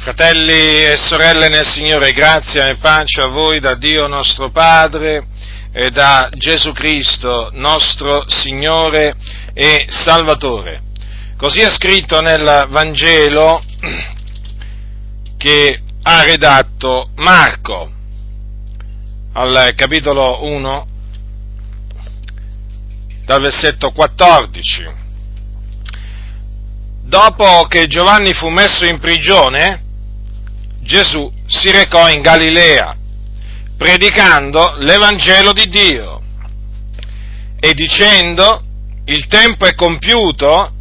Fratelli e sorelle nel Signore, grazia e pace a voi da Dio nostro Padre e da Gesù Cristo, nostro Signore e Salvatore. Così è scritto nel Vangelo che ha redatto Marco, al capitolo 1, dal versetto 14. Dopo che Giovanni fu messo in prigione, Gesù si recò in Galilea, predicando l'Evangelo di Dio e dicendo il tempo è compiuto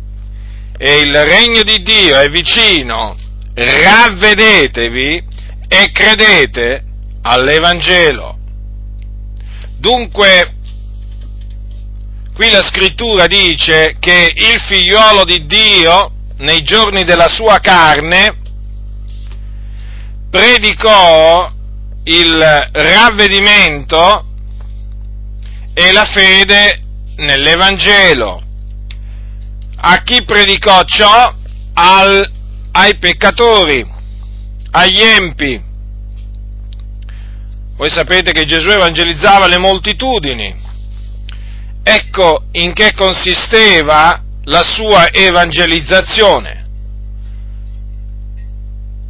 e il regno di Dio è vicino, ravvedetevi e credete all'Evangelo. Dunque, qui la scrittura dice che il figliuolo di Dio, nei giorni della sua carne, predicò il ravvedimento e la fede nell'Evangelo. A chi predicò ciò? Al, ai peccatori, agli empi. Voi sapete che Gesù evangelizzava le moltitudini. Ecco in che consisteva la sua evangelizzazione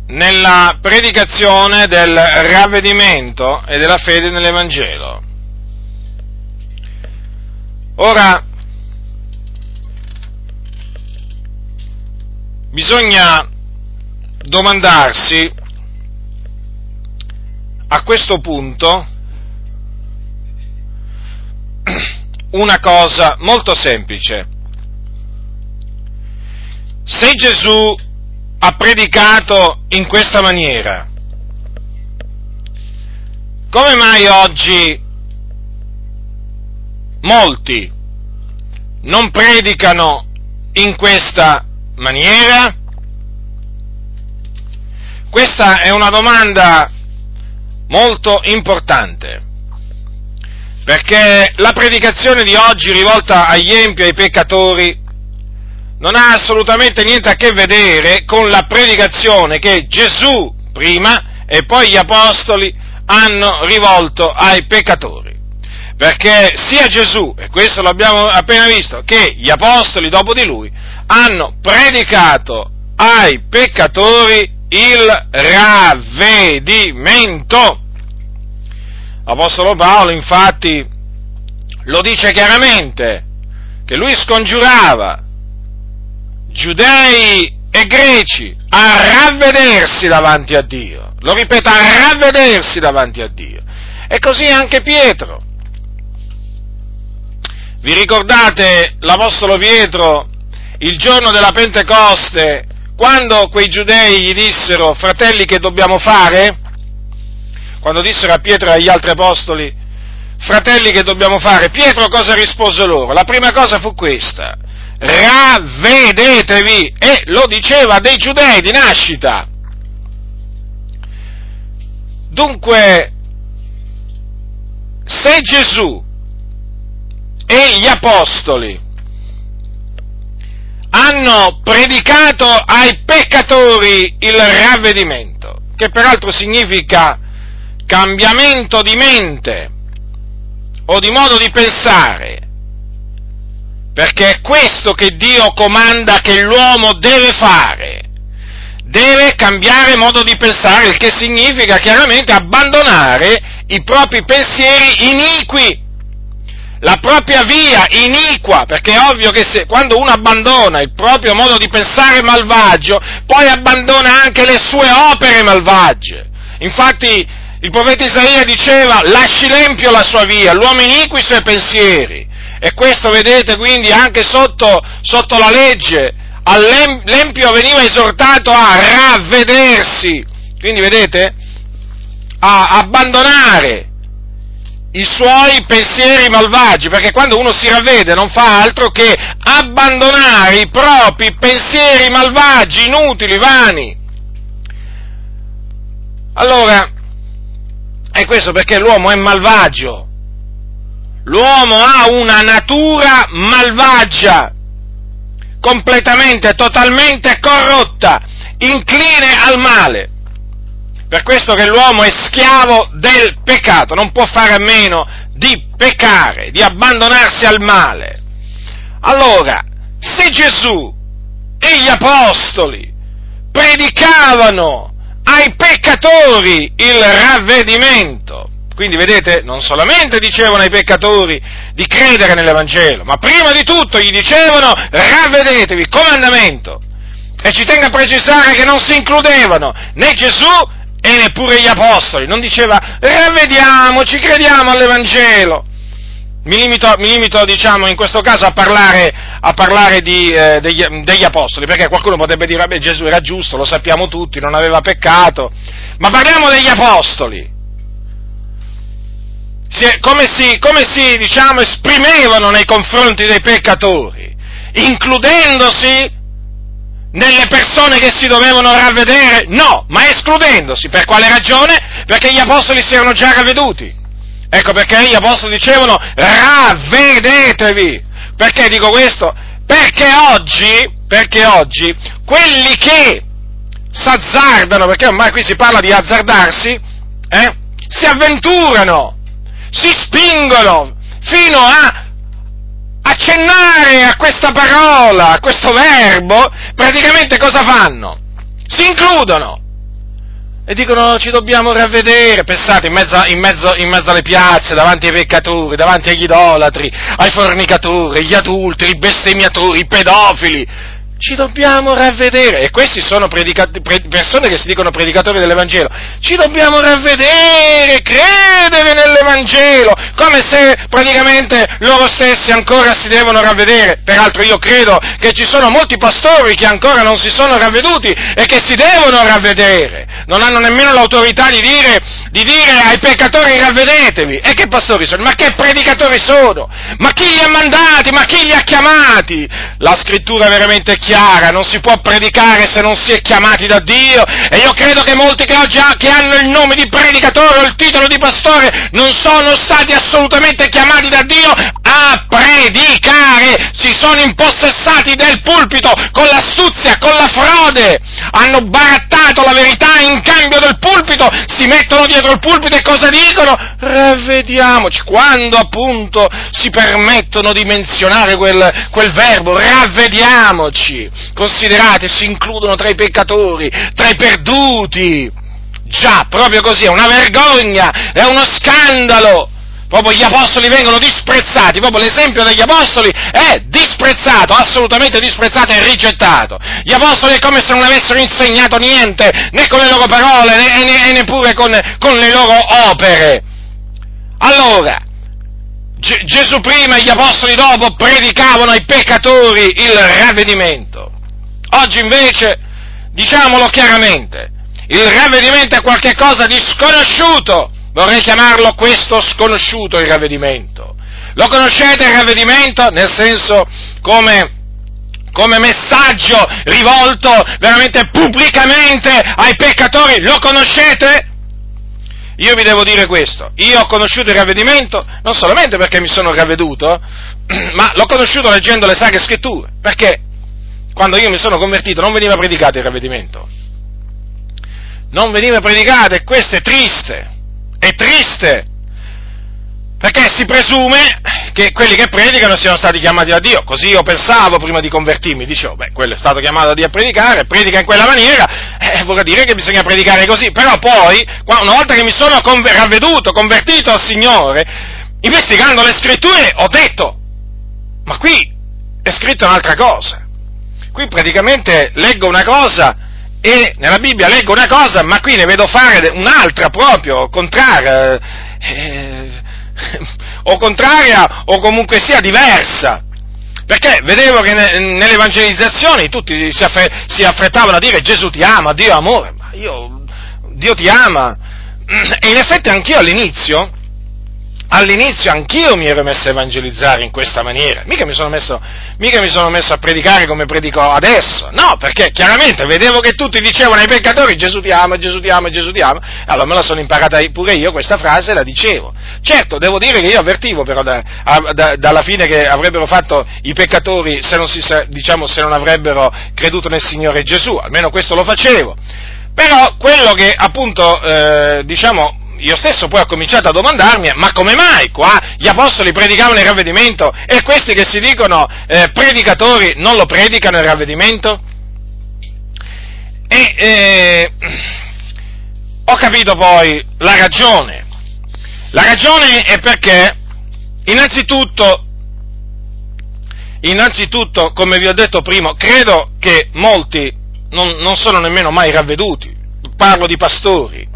nella predicazione del ravvedimento e della fede nell'Evangelo. Ora, bisogna domandarsi a questo punto una cosa molto semplice. Se Gesù ha predicato in questa maniera, come mai oggi molti non predicano in questa maniera? Questa è una domanda molto importante, perché la predicazione di oggi rivolta agli empi e ai peccatori non ha assolutamente niente a che vedere con la predicazione che Gesù prima e poi gli apostoli hanno rivolto ai peccatori. Perché sia Gesù, e questo l'abbiamo appena visto, che gli apostoli dopo di lui hanno predicato ai peccatori il ravvedimento. L'Apostolo Paolo infatti lo dice chiaramente, che lui scongiurava giudei e greci a ravvedersi davanti a Dio. Lo ripeto, a ravvedersi davanti a Dio. E così anche Pietro. Vi ricordate l'Apostolo Pietro il giorno della Pentecoste, quando quei giudei gli dissero, fratelli, che dobbiamo fare? Quando dissero a Pietro e agli altri apostoli, fratelli, che dobbiamo fare? Pietro cosa rispose loro? La prima cosa fu questa, ravvedetevi, e lo diceva dei giudei di nascita. Dunque, se Gesù e gli apostoli hanno predicato ai peccatori il ravvedimento, che peraltro significa cambiamento di mente o di modo di pensare, perché è questo che Dio comanda che l'uomo deve fare. Deve cambiare modo di pensare, il che significa chiaramente abbandonare i propri pensieri iniqui, la propria via iniqua, perché è ovvio che se, quando uno abbandona il proprio modo di pensare malvagio, poi abbandona anche le sue opere malvagie. Infatti il profeta Isaia diceva lasci l'empio la sua via, l'uomo iniqui i suoi pensieri. E questo vedete quindi anche sotto, sotto la legge, l'empio veniva esortato a ravvedersi, quindi vedete, a abbandonare i suoi pensieri malvagi, perché quando uno si ravvede non fa altro che abbandonare i propri pensieri malvagi, inutili, vani. Allora, è questo perché l'uomo è malvagio, l'uomo ha una natura malvagia, completamente, totalmente corrotta, incline al male. Per questo che l'uomo è schiavo del peccato, non può fare a meno di peccare, di abbandonarsi al male. Allora, se Gesù e gli apostoli predicavano ai peccatori il ravvedimento, quindi vedete, non solamente dicevano ai peccatori di credere nell'Evangelo, ma prima di tutto gli dicevano ravvedetevi, comandamento. E ci tengo a precisare che non si includevano né Gesù e neppure gli apostoli, non diceva ravvediamoci, crediamo all'Evangelo. Mi limito, mi limito diciamo, in questo caso a parlare, a parlare di, eh, degli, degli, apostoli, perché qualcuno potrebbe dire, vabbè Gesù era giusto, lo sappiamo tutti, non aveva peccato, ma parliamo degli apostoli. Si, come si, come si diciamo, esprimevano nei confronti dei peccatori, includendosi nelle persone che si dovevano ravvedere? No, ma escludendosi. Per quale ragione? Perché gli apostoli si erano già ravveduti. Ecco perché gli apostoli dicevano ravvedetevi. Perché dico questo? Perché oggi, perché oggi, quelli che s'azzardano, perché ormai qui si parla di azzardarsi, eh, si avventurano, si spingono fino a accennare a questa parola, a questo verbo, praticamente cosa fanno? Si includono e dicono ci dobbiamo ravvedere, pensate, in mezzo, in, mezzo, in mezzo, alle piazze, davanti ai peccatori, davanti agli idolatri, ai fornicatori, agli adulteri, i bestemmiatori, i pedofili, ci dobbiamo ravvedere, e questi sono predica- pre- persone che si dicono predicatori dell'Evangelo, ci dobbiamo ravvedere, credere nell'Evangelo, come se praticamente loro stessi ancora si devono ravvedere. Peraltro io credo che ci sono molti pastori che ancora non si sono ravveduti e che si devono ravvedere, non hanno nemmeno l'autorità di dire, di dire ai peccatori ravvedetevi. E che pastori sono? Ma che predicatori sono? Ma chi li ha mandati? Ma chi li ha chiamati? La scrittura è veramente chiara, non si può predicare se non si è chiamati da Dio. E io credo che molti che oggi che hanno il nome di predicatore o il titolo di pastore non sono stati assolutamente chiamati da Dio a predicare, si sono impossessati del pulpito con l'astuzia, con la frode, hanno barattato la verità in cambio del pulpito, si mettono dietro il pulpito e cosa dicono? Ravvediamoci, quando appunto si permettono di menzionare quel, quel verbo, ravvediamoci, considerate, si includono tra i peccatori, tra i perduti. Già, proprio così, è una vergogna, è uno scandalo. Proprio gli apostoli vengono disprezzati, proprio l'esempio degli apostoli è disprezzato, assolutamente disprezzato e rigettato. Gli apostoli è come se non avessero insegnato niente, né con le loro parole, né, né, neppure con, con le loro opere. Allora, G- Gesù prima e gli apostoli dopo predicavano ai peccatori il ravvedimento. Oggi invece, diciamolo chiaramente, il ravvedimento è qualcosa di sconosciuto. Vorrei chiamarlo questo sconosciuto il ravvedimento. Lo conoscete il ravvedimento? Nel senso come come messaggio rivolto veramente pubblicamente ai peccatori, lo conoscete? Io vi devo dire questo, io ho conosciuto il ravvedimento non solamente perché mi sono ravveduto, ma l'ho conosciuto leggendo le sacre scritture, perché quando io mi sono convertito non veniva predicato il ravvedimento, non veniva predicato e questo è triste, è triste, perché si presume che quelli che predicano siano stati chiamati da Dio, così io pensavo prima di convertirmi, dicevo, beh, quello è stato chiamato da Dio a predicare, predica in quella maniera, eh, vorrà dire che bisogna predicare così, però poi, una volta che mi sono conver- ravveduto, convertito al Signore, investigando le scritture, ho detto, ma qui è scritto un'altra cosa, qui praticamente leggo una cosa e nella Bibbia leggo una cosa, ma qui ne vedo fare un'altra proprio, contraria. Eh, o contraria o comunque sia diversa. Perché vedevo che nelle evangelizzazioni tutti si, affre- si affrettavano a dire Gesù ti ama, Dio è amore, ma io, Dio ti ama. E in effetti anch'io all'inizio, all'inizio anch'io mi ero messo a evangelizzare in questa maniera, mica mi, sono messo, mica mi sono messo a predicare come predico adesso, no, perché chiaramente vedevo che tutti dicevano ai peccatori Gesù ti ama, Gesù ti ama, Gesù ti ama, allora me la sono imparata pure io questa frase e la dicevo. Certo, devo dire che io avvertivo però da, da, dalla fine che avrebbero fatto i peccatori se non, si, diciamo, se non avrebbero creduto nel Signore Gesù, almeno questo lo facevo. Però quello che appunto, eh, diciamo, io stesso poi ho cominciato a domandarmi, ma come mai qua gli apostoli predicavano il ravvedimento e questi che si dicono eh, predicatori non lo predicano il ravvedimento? E eh, ho capito poi la ragione. La ragione è perché, innanzitutto, innanzitutto, come vi ho detto prima, credo che molti non, non sono nemmeno mai ravveduti. Parlo di pastori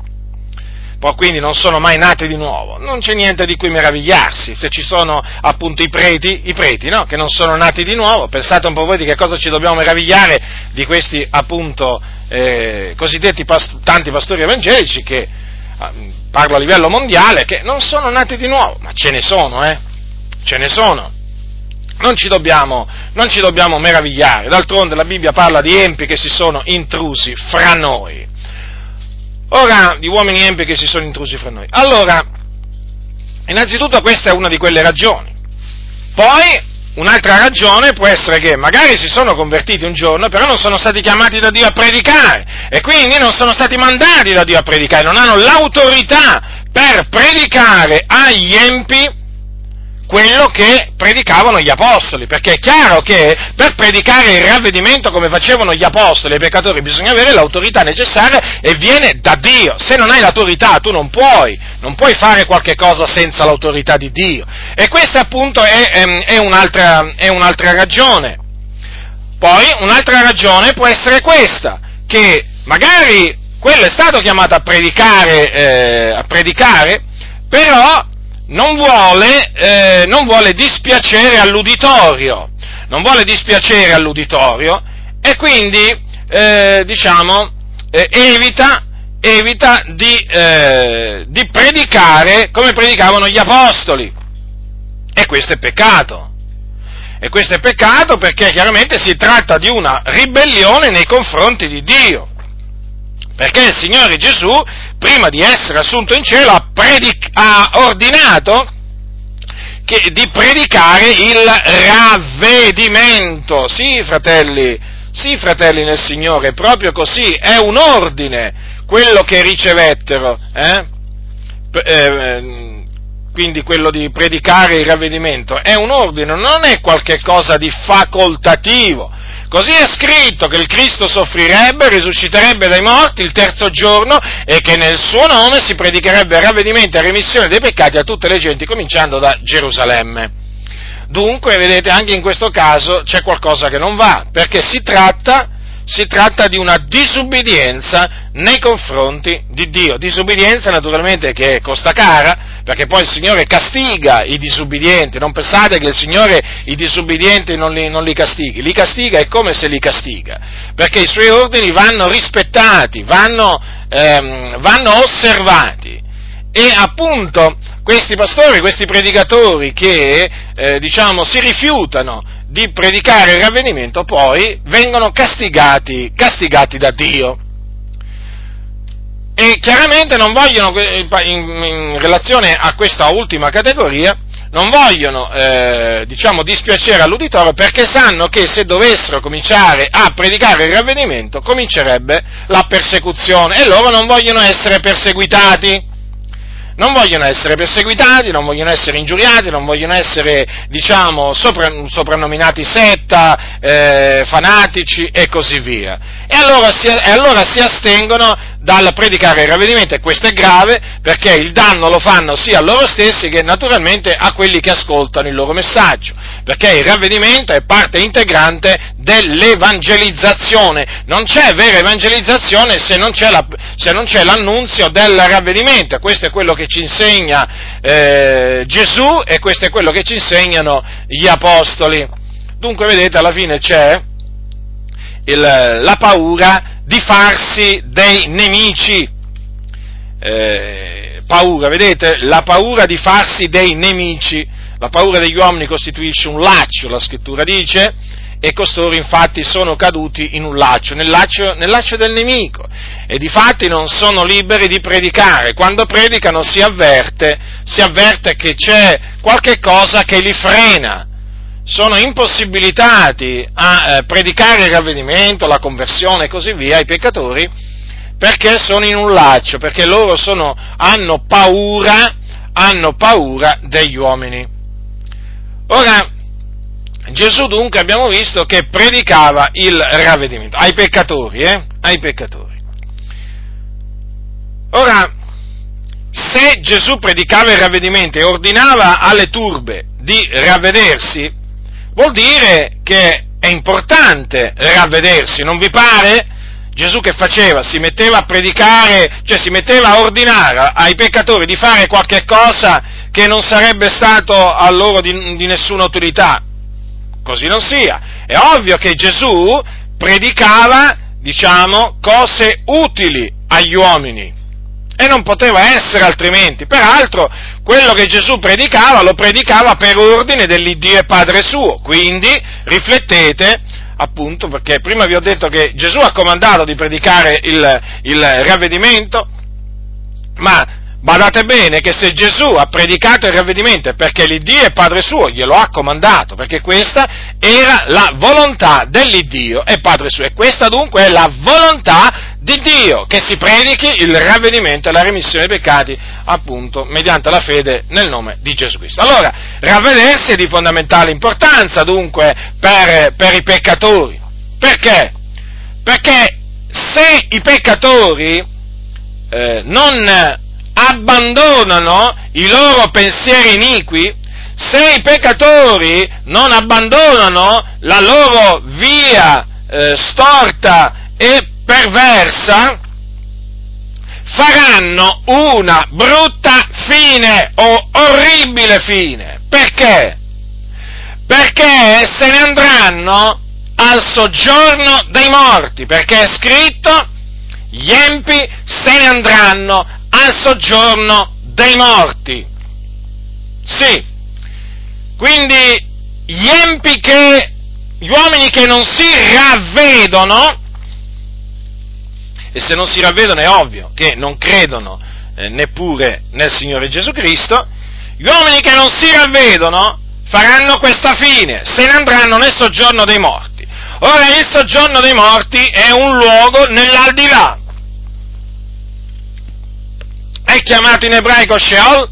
quindi non sono mai nati di nuovo. Non c'è niente di cui meravigliarsi, se ci sono appunto i preti, i preti no? che non sono nati di nuovo, pensate un po' voi di che cosa ci dobbiamo meravigliare di questi appunto eh, cosiddetti past- tanti pastori evangelici che, ah, parlo a livello mondiale, che non sono nati di nuovo, ma ce ne sono, eh? Ce ne sono. Non ci, dobbiamo, non ci dobbiamo meravigliare, d'altronde la Bibbia parla di empi che si sono intrusi fra noi. Ora, di uomini empi che si sono intrusi fra noi. Allora, innanzitutto questa è una di quelle ragioni. Poi, un'altra ragione può essere che magari si sono convertiti un giorno, però non sono stati chiamati da Dio a predicare e quindi non sono stati mandati da Dio a predicare, non hanno l'autorità per predicare agli empi quello che predicavano gli apostoli, perché è chiaro che per predicare il ravvedimento come facevano gli apostoli ai peccatori bisogna avere l'autorità necessaria e viene da Dio. Se non hai l'autorità tu non puoi, non puoi fare qualche cosa senza l'autorità di Dio. E questa appunto è, è, un'altra, è un'altra ragione. Poi un'altra ragione può essere questa, che magari quello è stato chiamato a predicare, eh, a predicare però non vuole, eh, non vuole dispiacere all'uditorio, non vuole dispiacere all'uditorio e quindi, eh, diciamo, eh, evita, evita di, eh, di predicare come predicavano gli apostoli. E questo è peccato. E questo è peccato perché chiaramente si tratta di una ribellione nei confronti di Dio. Perché il Signore Gesù, prima di essere assunto in cielo, ha, predic- ha ordinato che, di predicare il ravvedimento. Sì, fratelli, sì, fratelli nel Signore, proprio così, è un ordine quello che ricevettero. Eh? Eh, quindi quello di predicare il ravvedimento è un ordine, non è qualcosa di facoltativo Così è scritto che il Cristo soffrirebbe, risusciterebbe dai morti il terzo giorno e che nel suo nome si predicherebbe ravvedimento e remissione dei peccati a tutte le genti, cominciando da Gerusalemme. Dunque, vedete, anche in questo caso c'è qualcosa che non va, perché si tratta, si tratta di una disubbidienza nei confronti di Dio. Disubbidienza naturalmente che costa cara, perché poi il Signore castiga i disubbidienti, non pensate che il Signore i disubbidienti non li, non li castighi, li castiga è come se li castiga, perché i suoi ordini vanno rispettati, vanno, ehm, vanno osservati. E appunto questi pastori, questi predicatori che eh, diciamo si rifiutano di predicare il ravvenimento poi vengono castigati, castigati da Dio. E chiaramente non vogliono, in, relazione a questa ultima categoria, non vogliono eh, diciamo, dispiacere all'uditorio perché sanno che se dovessero cominciare a predicare il ravvedimento comincerebbe la persecuzione e loro non vogliono essere perseguitati non vogliono essere perseguitati, non vogliono essere ingiuriati, non vogliono essere, diciamo, sopra, soprannominati setta, eh, fanatici e così via. E allora, si, e allora si astengono dal predicare il ravvedimento e questo è grave perché il danno lo fanno sia a loro stessi che naturalmente a quelli che ascoltano il loro messaggio, perché il ravvedimento è parte integrante dell'evangelizzazione, non c'è vera evangelizzazione se non c'è, la, se non c'è l'annunzio del ravvedimento, questo è quello che ci insegna eh, Gesù e questo è quello che ci insegnano gli apostoli. Dunque vedete alla fine c'è il, la paura di farsi dei nemici. Eh, paura, vedete, la paura di farsi dei nemici, la paura degli uomini costituisce un laccio, la scrittura dice, e costoro infatti sono caduti in un laccio, nel laccio, nel laccio del nemico, e difatti non sono liberi di predicare. Quando predicano si avverte, si avverte che c'è qualche cosa che li frena, sono impossibilitati a eh, predicare il ravvedimento, la conversione e così via ai peccatori, perché sono in un laccio, perché loro sono, hanno paura, hanno paura degli uomini. Ora, Gesù dunque abbiamo visto che predicava il ravvedimento ai peccatori, eh? Ai peccatori. Ora, se Gesù predicava il ravvedimento e ordinava alle turbe di ravvedersi, vuol dire che è importante ravvedersi, non vi pare? Gesù che faceva? Si metteva a predicare, cioè si metteva a ordinare ai peccatori di fare qualche cosa che non sarebbe stato a loro di, di nessuna utilità. Così non sia. È ovvio che Gesù predicava, diciamo, cose utili agli uomini. E non poteva essere altrimenti. Peraltro, quello che Gesù predicava lo predicava per ordine dell'Iddio e Padre suo. Quindi, riflettete, appunto, perché prima vi ho detto che Gesù ha comandato di predicare il, il ravvedimento, ma Badate bene che se Gesù ha predicato il ravvedimento perché l'Iddio è Padre suo, glielo ha comandato, perché questa era la volontà dell'Iddio e Padre suo. E questa dunque è la volontà di Dio, che si predichi il ravvedimento e la remissione dei peccati, appunto, mediante la fede nel nome di Gesù Cristo. Allora, ravvedersi è di fondamentale importanza, dunque, per, per i peccatori. Perché? Perché se i peccatori eh, non abbandonano i loro pensieri iniqui, se i peccatori non abbandonano la loro via eh, storta e perversa, faranno una brutta fine o orribile fine. Perché? Perché se ne andranno al soggiorno dei morti, perché è scritto, gli empi se ne andranno al soggiorno dei morti. Sì, quindi gli empi che, gli uomini che non si ravvedono, e se non si ravvedono è ovvio che non credono eh, neppure nel Signore Gesù Cristo, gli uomini che non si ravvedono faranno questa fine, se ne andranno nel soggiorno dei morti. Ora il soggiorno dei morti è un luogo nell'aldilà, è chiamato in ebraico Sheol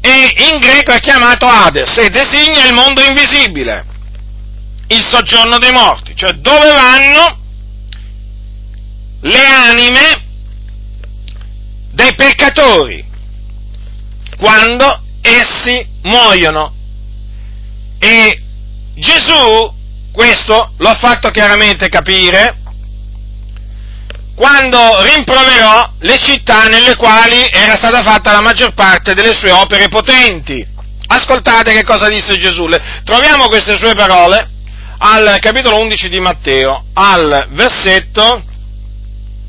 e in greco è chiamato Hades e designa il mondo invisibile, il soggiorno dei morti, cioè dove vanno le anime dei peccatori quando essi muoiono. E Gesù questo lo ha fatto chiaramente capire quando rimproverò le città nelle quali era stata fatta la maggior parte delle sue opere potenti. Ascoltate che cosa disse Gesù. Troviamo queste sue parole al capitolo 11 di Matteo, al versetto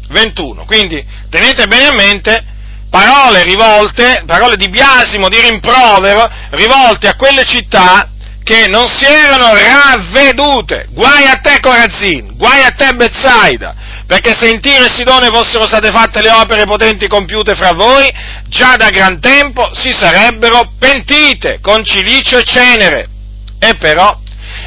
21. Quindi tenete bene a mente parole rivolte, parole di biasimo, di rimprovero, rivolte a quelle città che non si erano ravvedute. Guai a te Corazzin, guai a te Bezzaida, perché se in Tiro e Sidone fossero state fatte le opere potenti compiute fra voi, già da gran tempo si sarebbero pentite con cilicio e cenere. E però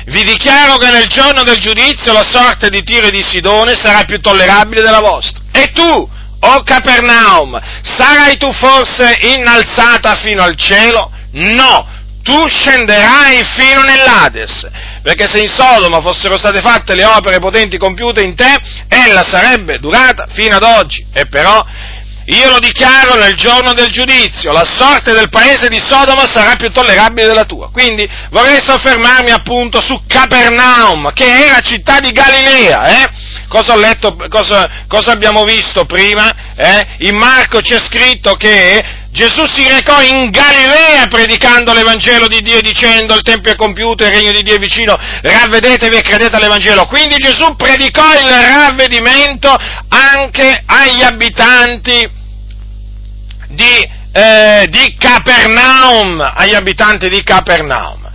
vi dichiaro che nel giorno del giudizio la sorte di Tiro e di Sidone sarà più tollerabile della vostra. E tu, o Capernaum, sarai tu forse innalzata fino al cielo? No! tu scenderai fino nell'Ades, perché se in Sodoma fossero state fatte le opere potenti compiute in te, ella sarebbe durata fino ad oggi. E però io lo dichiaro nel giorno del giudizio, la sorte del paese di Sodoma sarà più tollerabile della tua. Quindi vorrei soffermarmi appunto su Capernaum, che era città di Galilea, eh? Cosa letto, cosa, cosa abbiamo visto prima? Eh? In Marco c'è scritto che Gesù si recò in Galilea predicando l'Evangelo di Dio dicendo il Tempio è compiuto, il regno di Dio è vicino, ravvedetevi e credete all'Evangelo. Quindi Gesù predicò il ravvedimento anche agli abitanti di eh, di Capernaum, agli abitanti di Capernaum.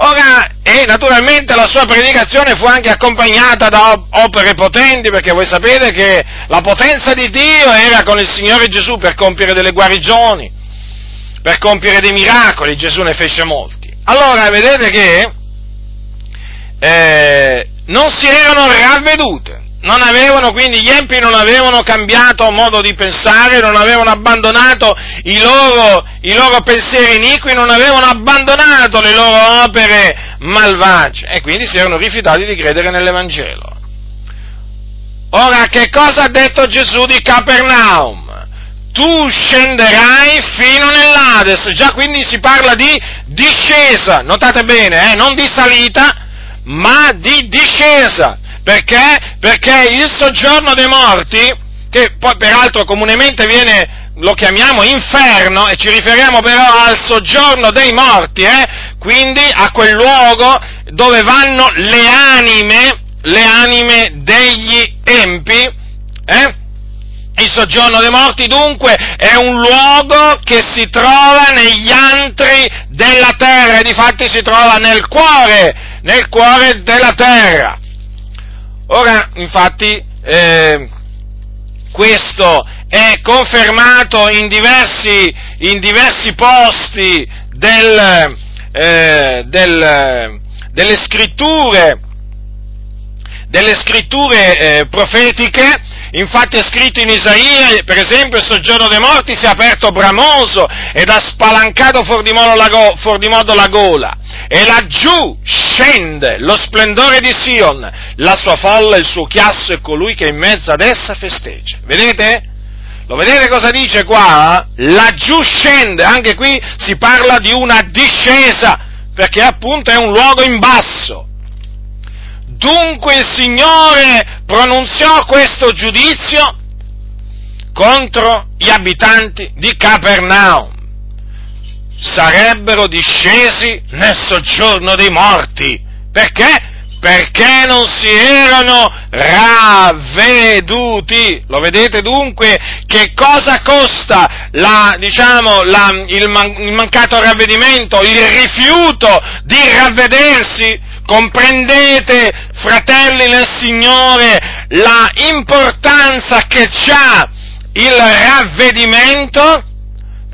Ora, e naturalmente la sua predicazione fu anche accompagnata da opere potenti, perché voi sapete che la potenza di Dio era con il Signore Gesù per compiere delle guarigioni, per compiere dei miracoli, Gesù ne fece molti. Allora, vedete che eh, non si erano ravvedute, non avevano, quindi gli empi non avevano cambiato modo di pensare, non avevano abbandonato i loro, i loro pensieri iniqui, non avevano abbandonato le loro opere malvagie e quindi si erano rifiutati di credere nell'Evangelo. Ora, che cosa ha detto Gesù di Capernaum? Tu scenderai fino nell'Ades, già quindi si parla di discesa, notate bene, eh? non di salita, ma di discesa perché? Perché il soggiorno dei morti, che poi peraltro comunemente viene, lo chiamiamo inferno, e ci riferiamo però al soggiorno dei morti, eh? quindi a quel luogo dove vanno le anime, le anime degli empi, eh? Il soggiorno dei morti dunque è un luogo che si trova negli antri della terra e difatti si trova nel cuore, nel cuore della terra. Ora, infatti, eh, questo è confermato in diversi, in diversi posti del, eh, del, delle scritture, delle scritture eh, profetiche, Infatti è scritto in Isaia, per esempio, il soggiorno dei morti si è aperto bramoso ed ha spalancato fuori di fuori di modo la gola e laggiù scende lo splendore di Sion, la sua folla, il suo chiasso e colui che in mezzo ad essa festeggia. Vedete? Lo vedete cosa dice qua? Laggiù scende, anche qui si parla di una discesa, perché appunto è un luogo in basso. Dunque il Signore pronunziò questo giudizio contro gli abitanti di Capernaum sarebbero discesi nel soggiorno dei morti. Perché? Perché non si erano ravveduti. Lo vedete dunque che cosa costa la, diciamo, la, il, man, il mancato ravvedimento, il rifiuto di ravvedersi? Comprendete, fratelli nel Signore, la importanza che ha il ravvedimento?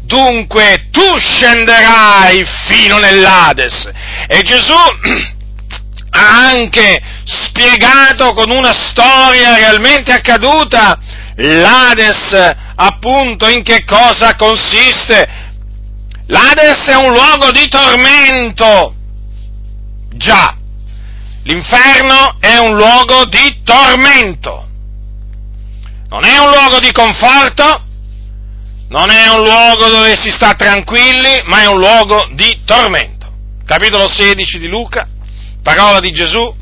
dunque tu scenderai fino nell'Ades. E Gesù ha anche spiegato con una storia realmente accaduta l'Ades, appunto, in che cosa consiste. L'Ades è un luogo di tormento. Già, l'inferno è un luogo di tormento. Non è un luogo di conforto, non è un luogo dove si sta tranquilli, ma è un luogo di tormento. Capitolo 16 di Luca, parola di Gesù,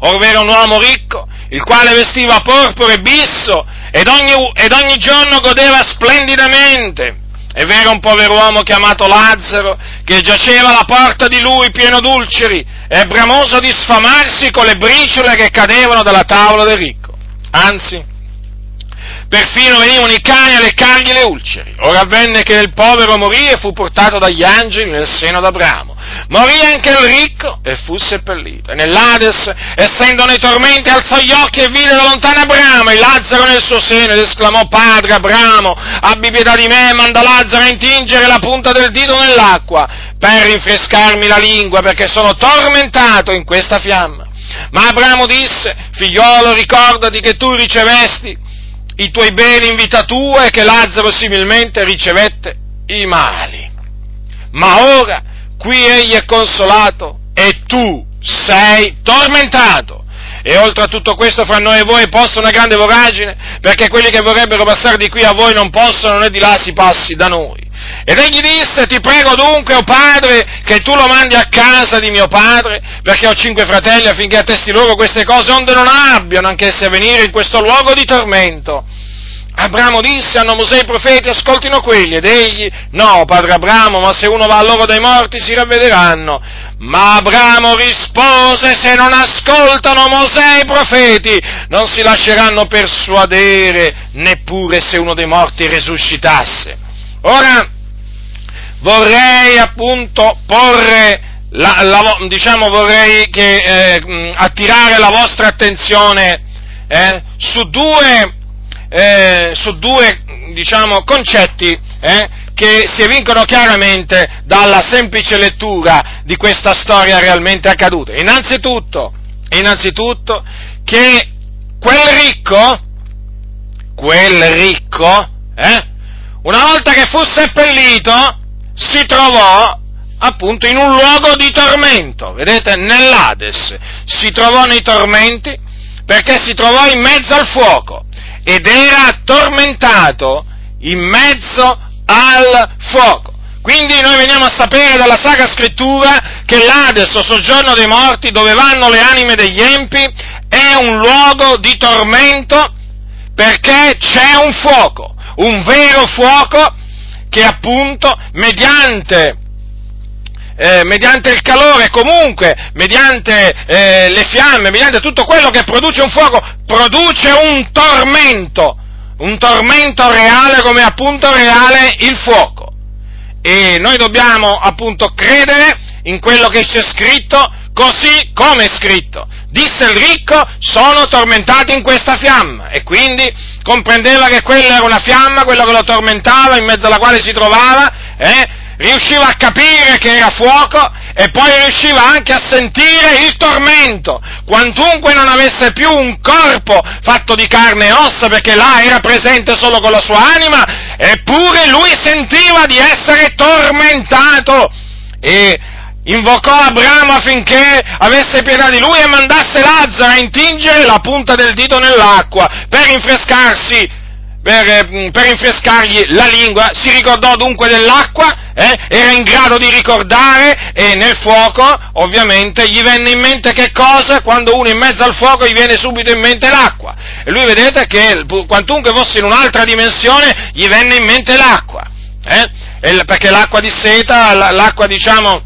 ovvero un uomo ricco, il quale vestiva porpora e bisso ed ogni, ed ogni giorno godeva splendidamente. È vero un povero uomo chiamato Lazzaro, che giaceva alla porta di lui pieno d'ulceri e bramoso di sfamarsi con le briciole che cadevano dalla tavola del ricco. Anzi, perfino venivano i cani a leccargli le ulceri. Ora avvenne che il povero morì e fu portato dagli angeli nel seno d'Abramo. Morì anche il ricco e fu seppellito. E nell'Ades, essendo nei tormenti, alzò gli occhi e vide da lontano Abramo e Lazzaro nel suo seno ed esclamò, Padre Abramo, abbi pietà di me, manda Lazzaro a intingere la punta del dito nell'acqua per rinfrescarmi la lingua perché sono tormentato in questa fiamma. Ma Abramo disse, figliolo, ricordati che tu ricevesti i tuoi beni in vita tua e che Lazzaro similmente ricevette i mali. Ma ora qui egli è consolato e tu sei tormentato. E oltre a tutto questo fra noi e voi possa una grande voragine, perché quelli che vorrebbero passare di qui a voi non possono né di là si passi da noi. Ed egli disse, ti prego dunque, o oh padre, che tu lo mandi a casa di mio padre, perché ho cinque fratelli affinché attesti loro queste cose, onde non abbiano anch'essi a venire in questo luogo di tormento. Abramo disse, hanno Mosè i profeti, ascoltino quelli, ed egli, no, padre Abramo, ma se uno va a loro dai morti si ravvederanno. Ma Abramo rispose, se non ascoltano Mosè i profeti, non si lasceranno persuadere, neppure se uno dei morti risuscitasse. Ora vorrei appunto porre la, la, diciamo vorrei che, eh, attirare la vostra attenzione eh, su due, eh, su due diciamo, concetti eh, che si evincono chiaramente dalla semplice lettura di questa storia realmente accaduta. Innanzitutto, innanzitutto che quel ricco, quel ricco, eh, una volta che fu seppellito, si trovò appunto in un luogo di tormento, vedete, nell'Ades, si trovò nei tormenti perché si trovò in mezzo al fuoco ed era tormentato in mezzo al fuoco. Quindi noi veniamo a sapere dalla Sacra Scrittura che l'Ades, o soggiorno dei morti, dove vanno le anime degli empi, è un luogo di tormento perché c'è un fuoco, un vero fuoco che appunto mediante eh, mediante il calore, comunque, mediante eh, le fiamme, mediante tutto quello che produce un fuoco, produce un tormento, un tormento reale come appunto reale il fuoco. E noi dobbiamo appunto credere in quello che c'è scritto così come è scritto. Disse il ricco, sono tormentati in questa fiamma. E quindi comprendeva che quella era una fiamma, quello che lo tormentava, in mezzo alla quale si trovava, eh, riusciva a capire che era fuoco e poi riusciva anche a sentire il tormento, quantunque non avesse più un corpo fatto di carne e ossa, perché là era presente solo con la sua anima, eppure lui sentiva di essere tormentato e invocò Abramo affinché avesse pietà di lui e mandasse Lazzaro a intingere la punta del dito nell'acqua per rinfrescarsi per, eh, per, rinfrescargli la lingua, si ricordò dunque dell'acqua, eh, era in grado di ricordare e nel fuoco ovviamente gli venne in mente che cosa? Quando uno è in mezzo al fuoco gli viene subito in mente l'acqua. E lui vedete che quantunque fosse in un'altra dimensione gli venne in mente l'acqua, eh? perché l'acqua di seta, l'acqua diciamo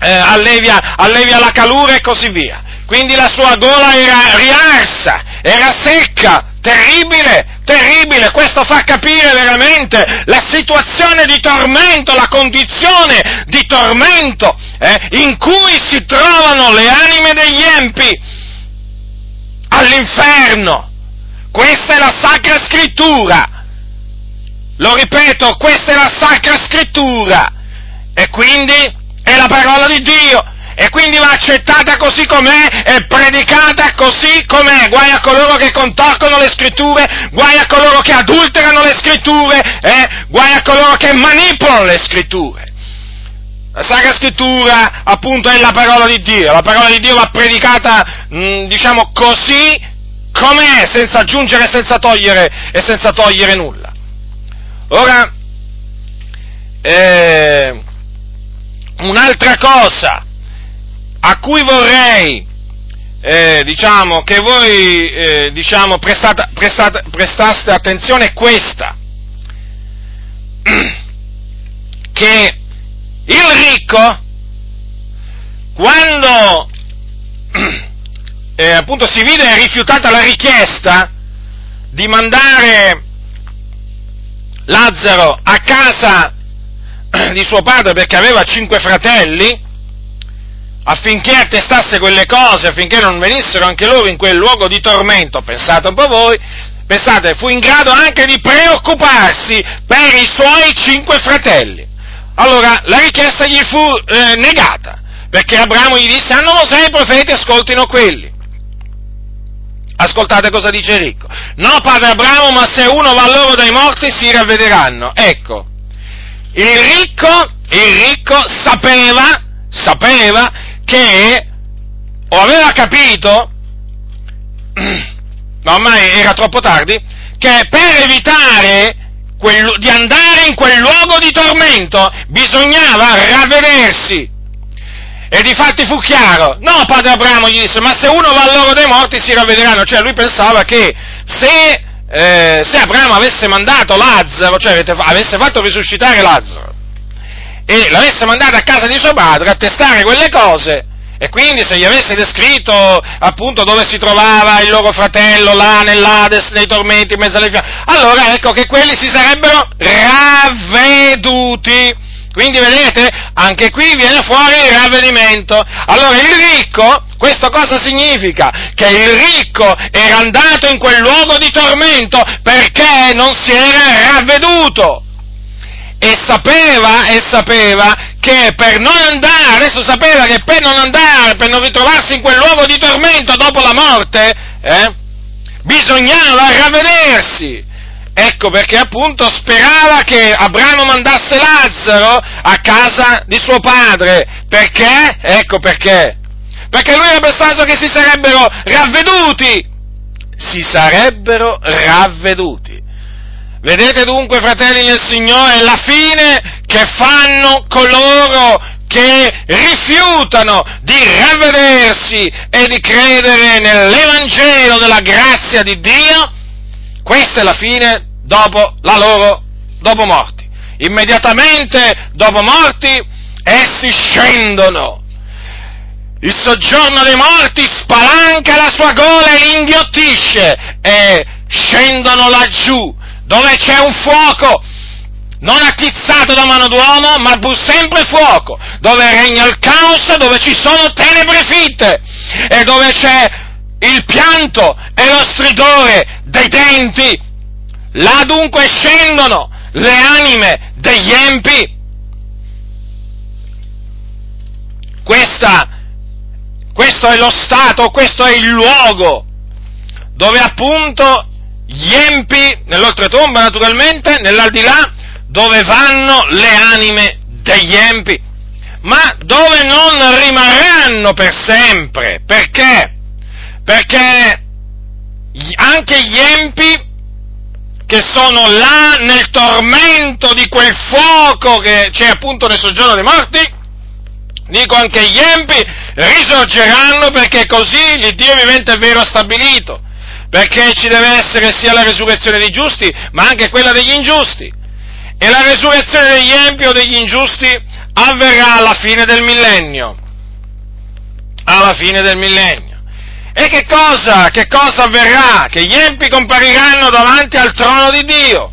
eh, allevia, allevia la calura e così via. Quindi la sua gola era riarsa, era secca, terribile, terribile, questo fa capire veramente la situazione di tormento, la condizione di tormento eh, in cui si trovano le anime degli empi all'inferno. Questa è la Sacra Scrittura. Lo ripeto, questa è la Sacra Scrittura. E quindi è la parola di Dio e quindi va accettata così com'è e predicata così com'è. Guai a coloro che contorcono le scritture, guai a coloro che adulterano le scritture, eh? guai a coloro che manipolano le scritture. La Sacra Scrittura, appunto, è la parola di Dio. La parola di Dio va predicata, mh, mm, diciamo, così com'è, senza aggiungere senza togliere, e senza togliere nulla. Ora, eh, un'altra cosa a cui vorrei eh, diciamo, che voi eh, diciamo, prestate, prestate, prestaste attenzione è questa, che il ricco, quando eh, appunto si vide rifiutata la richiesta di mandare Lazzaro a casa di suo padre perché aveva cinque fratelli, affinché attestasse quelle cose, affinché non venissero anche loro in quel luogo di tormento, pensate un po' voi, pensate, fu in grado anche di preoccuparsi per i suoi cinque fratelli. Allora la richiesta gli fu eh, negata, perché Abramo gli disse, hanno Mosè i profeti, ascoltino quelli. Ascoltate cosa dice ricco. No, padre Abramo, ma se uno va loro dai morti si ravvederanno. Ecco, il ricco, il ricco sapeva, sapeva che o aveva capito, ma ormai era troppo tardi, che per evitare quel, di andare in quel luogo di tormento bisognava ravvedersi. E difatti fu chiaro, no padre Abramo gli disse, ma se uno va al loro dei morti si ravvederanno, cioè lui pensava che se, eh, se Abramo avesse mandato Lazzaro, cioè avesse fatto risuscitare Lazzaro, e l'avesse mandato a casa di suo padre a testare quelle cose, E quindi se gli avesse descritto appunto dove si trovava il loro fratello là nell'Ades, nei tormenti, in mezzo alle fiamme, allora ecco che quelli si sarebbero ravveduti. Quindi vedete, anche qui viene fuori il ravvedimento. Allora il ricco, questo cosa significa? Che il ricco era andato in quel luogo di tormento perché non si era ravveduto. E sapeva, e sapeva che per non andare, adesso sapeva che per non andare, per non ritrovarsi in quel luogo di tormento dopo la morte, eh, bisognava ravvedersi. Ecco perché appunto sperava che Abramo mandasse Lazzaro a casa di suo padre. Perché? Ecco perché. Perché lui era pensato che si sarebbero ravveduti. Si sarebbero ravveduti. Vedete dunque, fratelli del Signore, la fine che fanno coloro che rifiutano di ravvedersi e di credere nell'Evangelo della grazia di Dio, questa è la fine dopo la loro, dopo morti. Immediatamente dopo morti essi scendono. Il soggiorno dei morti spalanca la sua gola e li inghiottisce e scendono laggiù dove c'è un fuoco non attizzato da mano d'uomo, ma pur sempre fuoco, dove regna il caos, dove ci sono tenebre fitte e dove c'è il pianto e lo stridore dei denti Là dunque scendono le anime degli empi. Questa, questo è lo stato, questo è il luogo dove appunto gli empi, nell'oltretomba naturalmente, nell'aldilà, dove vanno le anime degli empi, ma dove non rimarranno per sempre. Perché? Perché anche gli empi che sono là nel tormento di quel fuoco che c'è appunto nel soggiorno dei morti, dico anche gli empi risorgeranno perché così l'Iddio vivente è vero ha stabilito, perché ci deve essere sia la resurrezione dei giusti, ma anche quella degli ingiusti. E la resurrezione degli empi o degli ingiusti avverrà alla fine del millennio. Alla fine del millennio. E che cosa, che cosa avverrà? Che gli empi compariranno davanti al trono di Dio.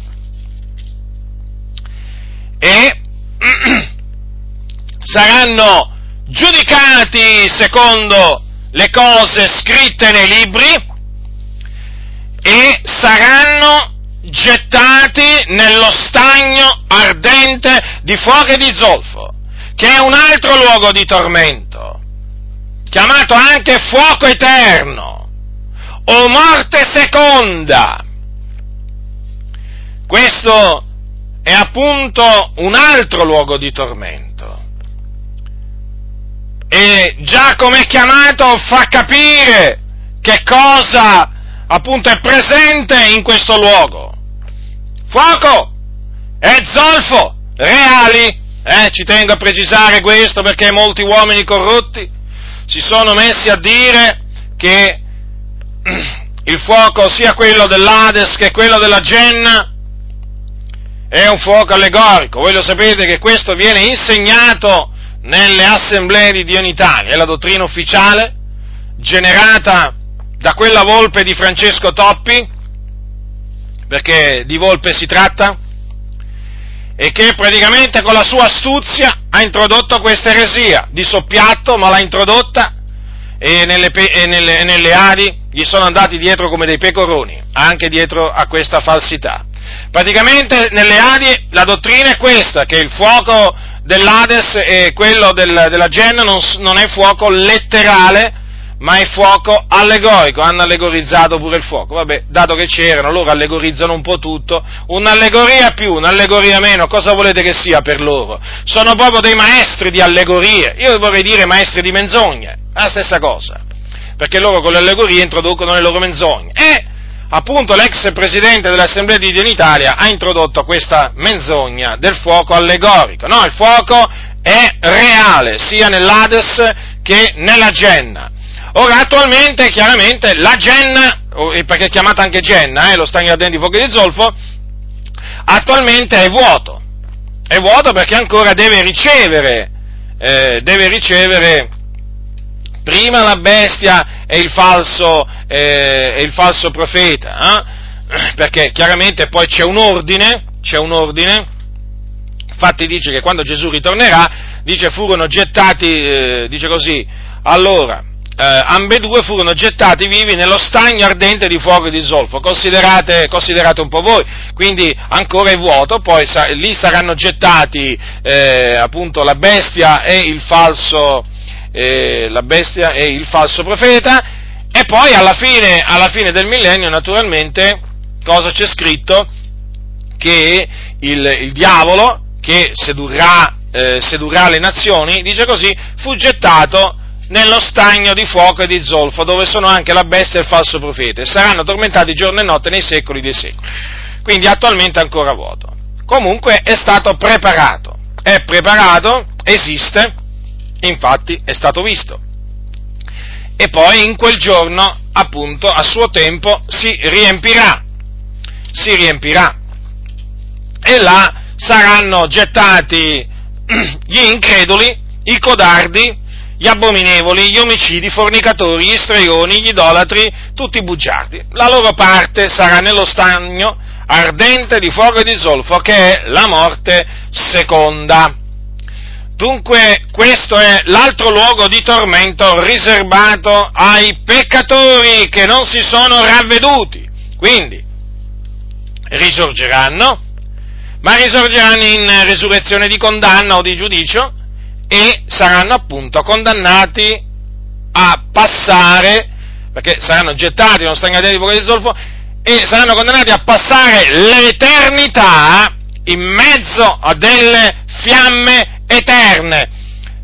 E saranno giudicati secondo le cose scritte nei libri e saranno gettati nello stagno ardente di fuoco e di zolfo, che è un altro luogo di tormento chiamato anche fuoco eterno o morte seconda. Questo è appunto un altro luogo di tormento. E già come è chiamato fa capire che cosa appunto è presente in questo luogo. Fuoco e zolfo reali, eh, ci tengo a precisare questo perché molti uomini corrotti si sono messi a dire che il fuoco, sia quello dell'Ades che quello della Genna, è un fuoco allegorico. Voi lo sapete che questo viene insegnato nelle assemblee di Dio in Italia, è la dottrina ufficiale generata da quella volpe di Francesco Toppi, perché di volpe si tratta, e che praticamente con la sua astuzia ha introdotto questa eresia, di soppiatto, ma l'ha introdotta e nelle, e nelle, e nelle Adi gli sono andati dietro come dei pecoroni, anche dietro a questa falsità. Praticamente nelle Adi la dottrina è questa, che il fuoco dell'Ades e quello del, della Genna non, non è fuoco letterale, ma è fuoco allegorico, hanno allegorizzato pure il fuoco. Vabbè, dato che c'erano, loro allegorizzano un po' tutto, un'allegoria più, un'allegoria meno, cosa volete che sia per loro? Sono proprio dei maestri di allegorie, io vorrei dire maestri di menzogne, la stessa cosa, perché loro con le allegorie introducono le loro menzogne. E appunto l'ex presidente dell'Assemblea di Dio in Italia ha introdotto questa menzogna del fuoco allegorico. No, il fuoco è reale, sia nell'Ades che nella Genna. Ora, attualmente, chiaramente, la Genna, perché è chiamata anche Genna, eh, lo stagno ardente di fuoco di zolfo, attualmente è vuoto. È vuoto perché ancora deve ricevere, eh, deve ricevere prima la bestia e il falso, eh, e il falso profeta, eh? perché chiaramente poi c'è un ordine, c'è un ordine, infatti dice che quando Gesù ritornerà, dice furono gettati, eh, dice così, allora, eh, ambedue furono gettati vivi nello stagno ardente di fuoco e di zolfo, considerate, considerate un po' voi, quindi ancora è vuoto, poi sa, lì saranno gettati eh, appunto la bestia e il falso, eh, la bestia e il falso profeta, e poi alla fine, alla fine del millennio naturalmente cosa c'è scritto? Che il, il diavolo, che sedurrà, eh, sedurrà le nazioni, dice così, fu gettato nello stagno di fuoco e di zolfo, dove sono anche la bestia e il falso profeta, e saranno tormentati giorno e notte nei secoli dei secoli. Quindi attualmente è ancora vuoto. Comunque è stato preparato, è preparato, esiste, infatti è stato visto. E poi in quel giorno, appunto, a suo tempo si riempirà, si riempirà. E là saranno gettati gli increduli, i codardi, gli abominevoli, gli omicidi, i fornicatori, gli stregoni, gli idolatri, tutti i bugiardi. La loro parte sarà nello stagno ardente di fuoco e di zolfo, che è la morte seconda. Dunque questo è l'altro luogo di tormento riservato ai peccatori che non si sono ravveduti. Quindi risorgeranno, ma risorgeranno in risurrezione di condanna o di giudicio e saranno appunto condannati a passare, perché saranno gettati nello stagno di fuoco di zolfo, e saranno condannati a passare l'eternità in mezzo a delle fiamme eterne.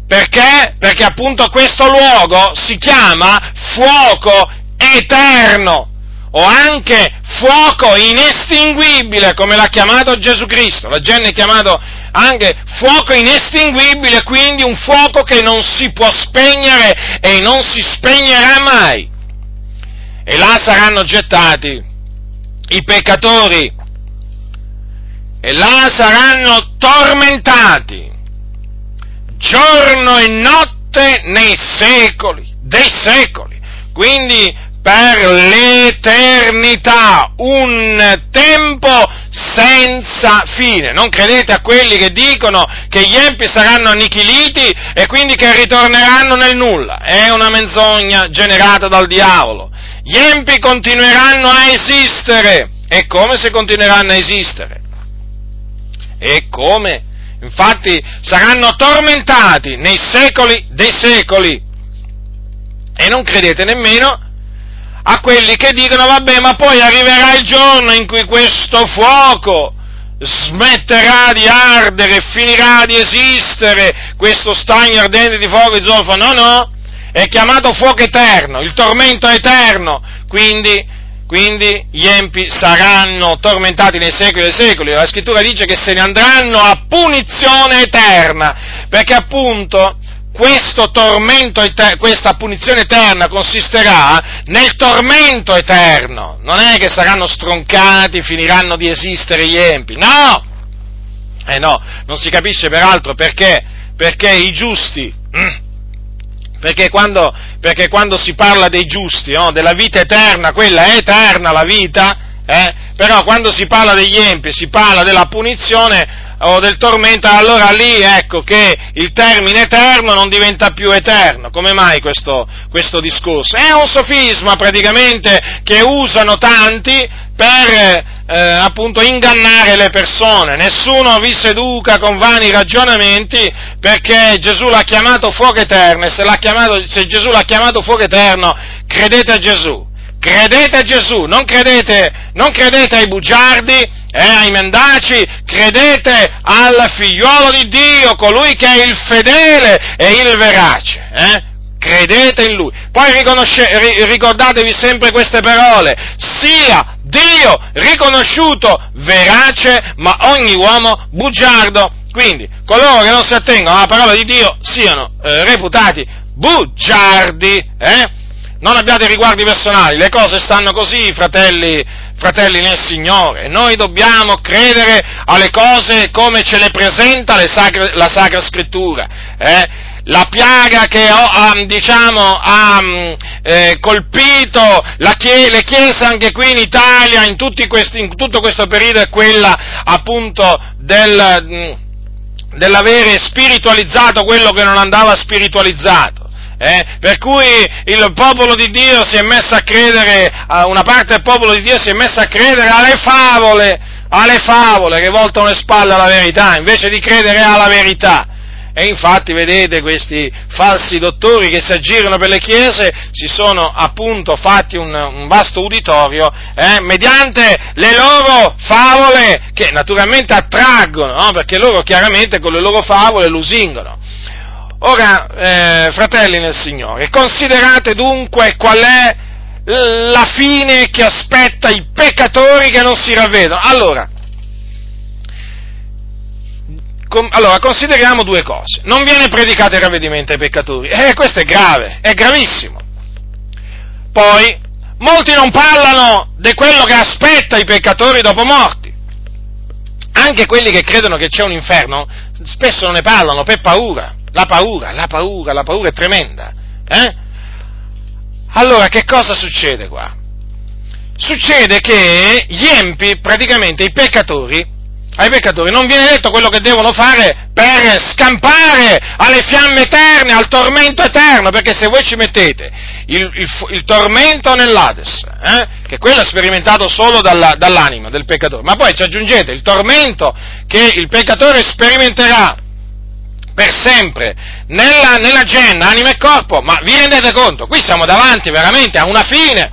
Perché? Perché appunto questo luogo si chiama fuoco eterno o anche fuoco inestinguibile, come l'ha chiamato Gesù Cristo. La gente chiamato anche fuoco inestinguibile, quindi un fuoco che non si può spegnere e non si spegnerà mai. E là saranno gettati i peccatori e là saranno tormentati giorno e notte nei secoli dei secoli. Quindi per l'eternità, un tempo senza fine. Non credete a quelli che dicono che gli empi saranno annichiliti e quindi che ritorneranno nel nulla. È una menzogna generata dal diavolo. Gli empi continueranno a esistere. E come se continueranno a esistere? E come? Infatti saranno tormentati nei secoli dei secoli. E non credete nemmeno a quelli che dicono vabbè ma poi arriverà il giorno in cui questo fuoco smetterà di ardere, finirà di esistere questo stagno ardente di fuoco e zolfo, no no, è chiamato fuoco eterno, il tormento eterno, quindi, quindi gli empi saranno tormentati nei secoli dei secoli, la scrittura dice che se ne andranno a punizione eterna, perché appunto questo tormento, questa punizione eterna consisterà nel tormento eterno. Non è che saranno stroncati, finiranno di esistere gli empi. No! Eh no, non si capisce peraltro perché, perché i giusti, perché quando, perché quando si parla dei giusti, no, della vita eterna, quella è eterna la vita, eh, però quando si parla degli empi, si parla della punizione, o del tormento, allora lì ecco che il termine eterno non diventa più eterno. Come mai questo, questo discorso? È un sofisma praticamente che usano tanti per eh, appunto ingannare le persone. Nessuno vi seduca con vani ragionamenti perché Gesù l'ha chiamato fuoco eterno e se, chiamato, se Gesù l'ha chiamato fuoco eterno, credete a Gesù. Credete a Gesù, non credete, non credete ai bugiardi, eh, ai mendaci, credete al figliuolo di Dio, colui che è il fedele e il verace. Eh? Credete in lui. Poi ricordatevi sempre queste parole. Sia Dio riconosciuto verace, ma ogni uomo bugiardo. Quindi, coloro che non si attengono alla parola di Dio siano eh, reputati bugiardi. Eh? Non abbiate riguardi personali, le cose stanno così, fratelli, fratelli nel Signore. Noi dobbiamo credere alle cose come ce le presenta Sacre, la Sacra Scrittura. Eh? la piaga che ha, diciamo, ha eh, colpito chie- le chiese anche qui in Italia in, questi, in, tutto questo periodo è quella appunto del, dell'avere spiritualizzato quello che non andava spiritualizzato. Eh? Per cui il popolo di Dio si è messo a credere, una parte del popolo di Dio si è messa a credere alle favole, alle favole che voltano le spalle alla verità, invece di credere alla verità. E infatti, vedete, questi falsi dottori che si aggirano per le chiese si sono appunto fatti un, un vasto uditorio eh, mediante le loro favole che naturalmente attraggono, no? perché loro chiaramente con le loro favole lusingono. Ora, eh, fratelli nel Signore, considerate dunque qual è la fine che aspetta i peccatori che non si ravvedono. Allora, com, allora, consideriamo due cose. Non viene predicato il ravvedimento ai peccatori. Eh, questo è grave, è gravissimo. Poi, molti non parlano di quello che aspetta i peccatori dopo morti. Anche quelli che credono che c'è un inferno, spesso non ne parlano per paura. La paura, la paura, la paura è tremenda. Eh? Allora, che cosa succede qua? Succede che gli empi, praticamente i peccatori, ai peccatori non viene detto quello che devono fare per scampare alle fiamme eterne, al tormento eterno, perché se voi ci mettete il, il, il tormento nell'Ades, eh, che quello è sperimentato solo dalla, dall'anima del peccatore, ma poi ci aggiungete il tormento che il peccatore sperimenterà per sempre nella, nella genna, anima e corpo, ma vi rendete conto? Qui siamo davanti veramente a una fine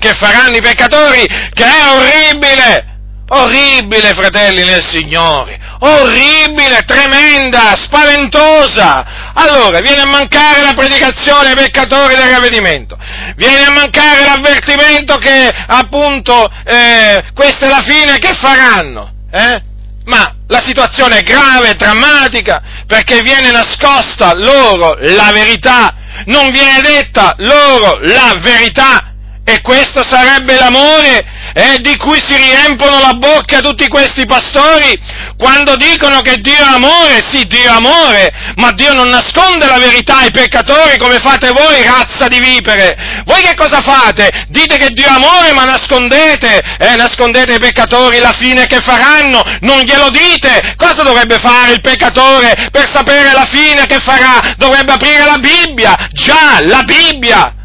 che faranno i peccatori, che è orribile, Orribile, fratelli nel Signore, orribile, tremenda, spaventosa. Allora, viene a mancare la predicazione ai peccatori del ravvedimento, viene a mancare l'avvertimento che appunto eh, questa è la fine, che faranno? Eh? Ma la situazione è grave, drammatica, perché viene nascosta loro la verità, non viene detta loro la verità, e questo sarebbe l'amore eh, di cui si riempono la bocca tutti questi pastori quando dicono che Dio è amore, sì, Dio è amore, ma Dio non nasconde la verità ai peccatori come fate voi, razza di vipere. Voi che cosa fate? Dite che Dio è amore, ma nascondete, eh, nascondete ai peccatori la fine che faranno, non glielo dite. Cosa dovrebbe fare il peccatore per sapere la fine che farà? Dovrebbe aprire la Bibbia, già, la Bibbia.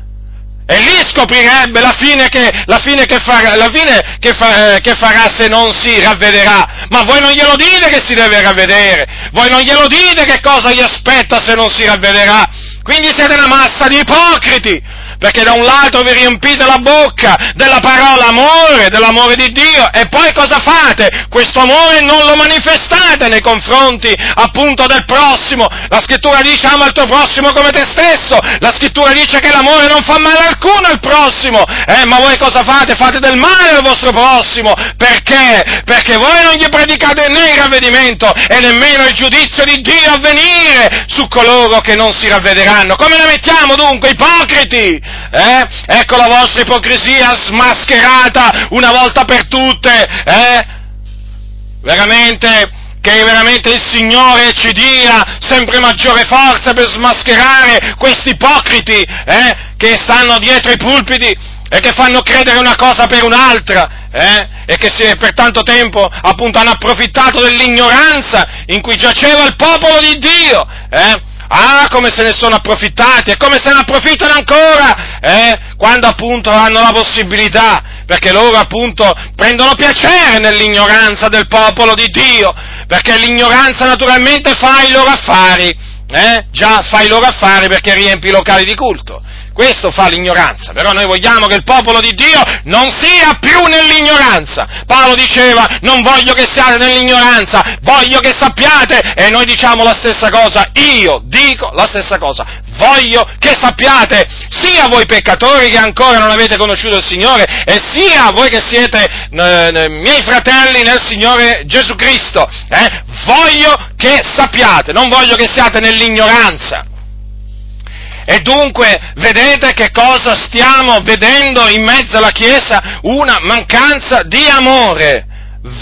E lì scoprirebbe la fine che, la fine che, farà, la fine che, fa, eh, che farà se non si ravvederà. Ma voi non glielo dite che si deve ravvedere, voi non glielo dite che cosa gli aspetta se non si ravvederà. Quindi siete una massa di ipocriti, perché da un lato vi riempite la bocca della parola amore, dell'amore di Dio, e poi cosa fate? Questo amore non lo manifestate nei confronti appunto del prossimo. La scrittura dice ama il tuo prossimo come te stesso, la scrittura dice che l'amore non fa male alcuno al prossimo, eh, ma voi cosa fate? Fate del male al vostro prossimo, perché? Perché voi non gli predicate né il ravvedimento e nemmeno il giudizio di Dio a venire su coloro che non si ravvederanno. Come la mettiamo dunque, ipocriti? Eh? Ecco la vostra ipocrisia smascherata una volta per tutte. Eh? Veramente, che veramente il Signore ci dia sempre maggiore forza per smascherare questi ipocriti eh? che stanno dietro i pulpiti e che fanno credere una cosa per un'altra, eh? e che si, per tanto tempo appunto hanno approfittato dell'ignoranza in cui giaceva il popolo di Dio, eh? Ah, come se ne sono approfittati e come se ne approfittano ancora, eh? Quando appunto hanno la possibilità, perché loro appunto prendono piacere nell'ignoranza del popolo di Dio, perché l'ignoranza naturalmente fa i loro affari, eh? Già fa i loro affari perché riempie i locali di culto. Questo fa l'ignoranza, però noi vogliamo che il popolo di Dio non sia più nell'ignoranza. Paolo diceva, non voglio che siate nell'ignoranza, voglio che sappiate, e noi diciamo la stessa cosa, io dico la stessa cosa, voglio che sappiate, sia voi peccatori che ancora non avete conosciuto il Signore, e sia voi che siete eh, miei fratelli nel Signore Gesù Cristo, eh, voglio che sappiate, non voglio che siate nell'ignoranza. E dunque vedete che cosa stiamo vedendo in mezzo alla Chiesa? Una mancanza di amore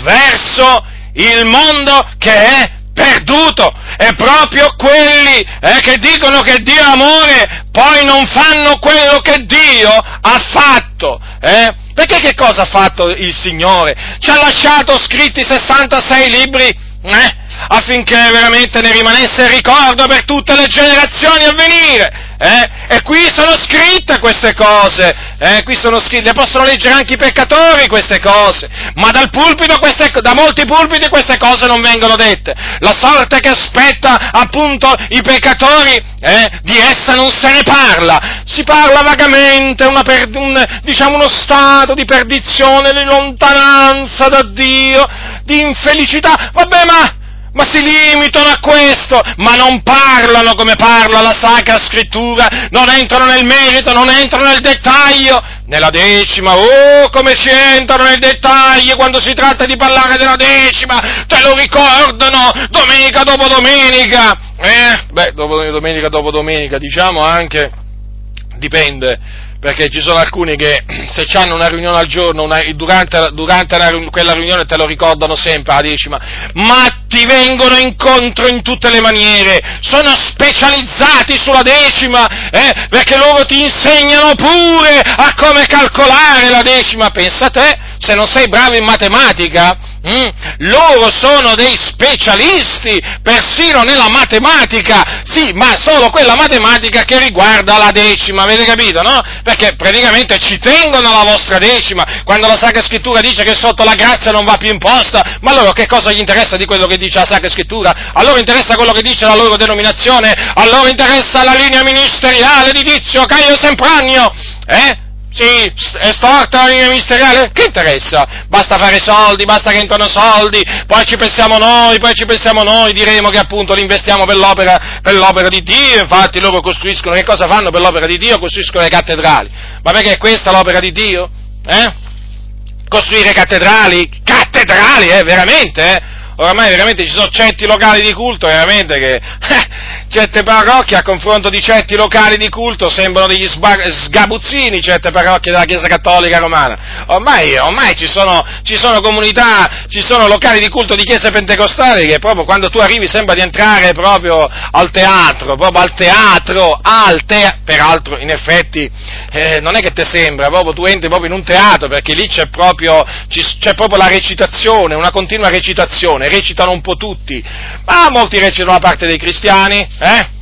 verso il mondo che è perduto è proprio quelli eh, che dicono che Dio è amore, poi non fanno quello che Dio ha fatto. Eh? Perché che cosa ha fatto il Signore? Ci ha lasciato scritti 66 libri eh? affinché veramente ne rimanesse ricordo per tutte le generazioni a venire. Eh? E qui sono scritte queste cose, eh? qui sono scritte, le possono leggere anche i peccatori queste cose, ma dal pulpito queste, da molti pulpiti queste cose non vengono dette. La sorte che aspetta appunto i peccatori, eh? di essa non se ne parla, si parla vagamente, per, un, diciamo uno stato di perdizione, di lontananza da Dio, di infelicità, vabbè ma ma si limitano a questo, ma non parlano come parla la Sacra Scrittura, non entrano nel merito, non entrano nel dettaglio. Nella decima, oh, come ci entrano nel dettaglio quando si tratta di parlare della decima, te lo ricordano domenica dopo domenica. Eh, beh, dopo, domenica dopo domenica, diciamo anche, dipende perché ci sono alcuni che se hanno una riunione al giorno, una, durante, durante una, quella riunione te lo ricordano sempre la decima, ma ti vengono incontro in tutte le maniere, sono specializzati sulla decima, eh, perché loro ti insegnano pure a come calcolare la decima, pensa te, se non sei bravo in matematica, Mm? Loro sono dei specialisti, persino nella matematica, sì, ma solo quella matematica che riguarda la decima, avete capito, no? Perché praticamente ci tengono alla vostra decima, quando la Sacra Scrittura dice che sotto la grazia non va più imposta, ma loro che cosa gli interessa di quello che dice la Sacra Scrittura? A loro interessa quello che dice la loro denominazione, a loro interessa la linea ministeriale di Tizio, Caio Sempranio, eh? Sì, è storta la linea ministeriale? Che interessa? Basta fare soldi, basta che entrano soldi, poi ci pensiamo noi, poi ci pensiamo noi, diremo che appunto li investiamo per l'opera, per l'opera di Dio, infatti loro costruiscono, che cosa fanno per l'opera di Dio? Costruiscono le cattedrali. Ma perché è questa l'opera di Dio? Eh? Costruire cattedrali? Cattedrali, eh, veramente, eh? Oramai veramente ci sono certi locali di culto, veramente che certe parrocchie a confronto di certi locali di culto sembrano degli sgabuzzini certe parrocchie della Chiesa Cattolica Romana. Ormai, ormai ci, sono, ci, sono, comunità, ci sono locali di culto di chiese pentecostali che proprio quando tu arrivi sembra di entrare proprio al teatro, proprio al teatro, al teatro, peraltro in effetti eh, non è che ti sembra, proprio tu entri proprio in un teatro perché lì c'è proprio, c'è proprio la recitazione, una continua recitazione, recitano un po' tutti, ma molti recitano la parte dei cristiani, eh?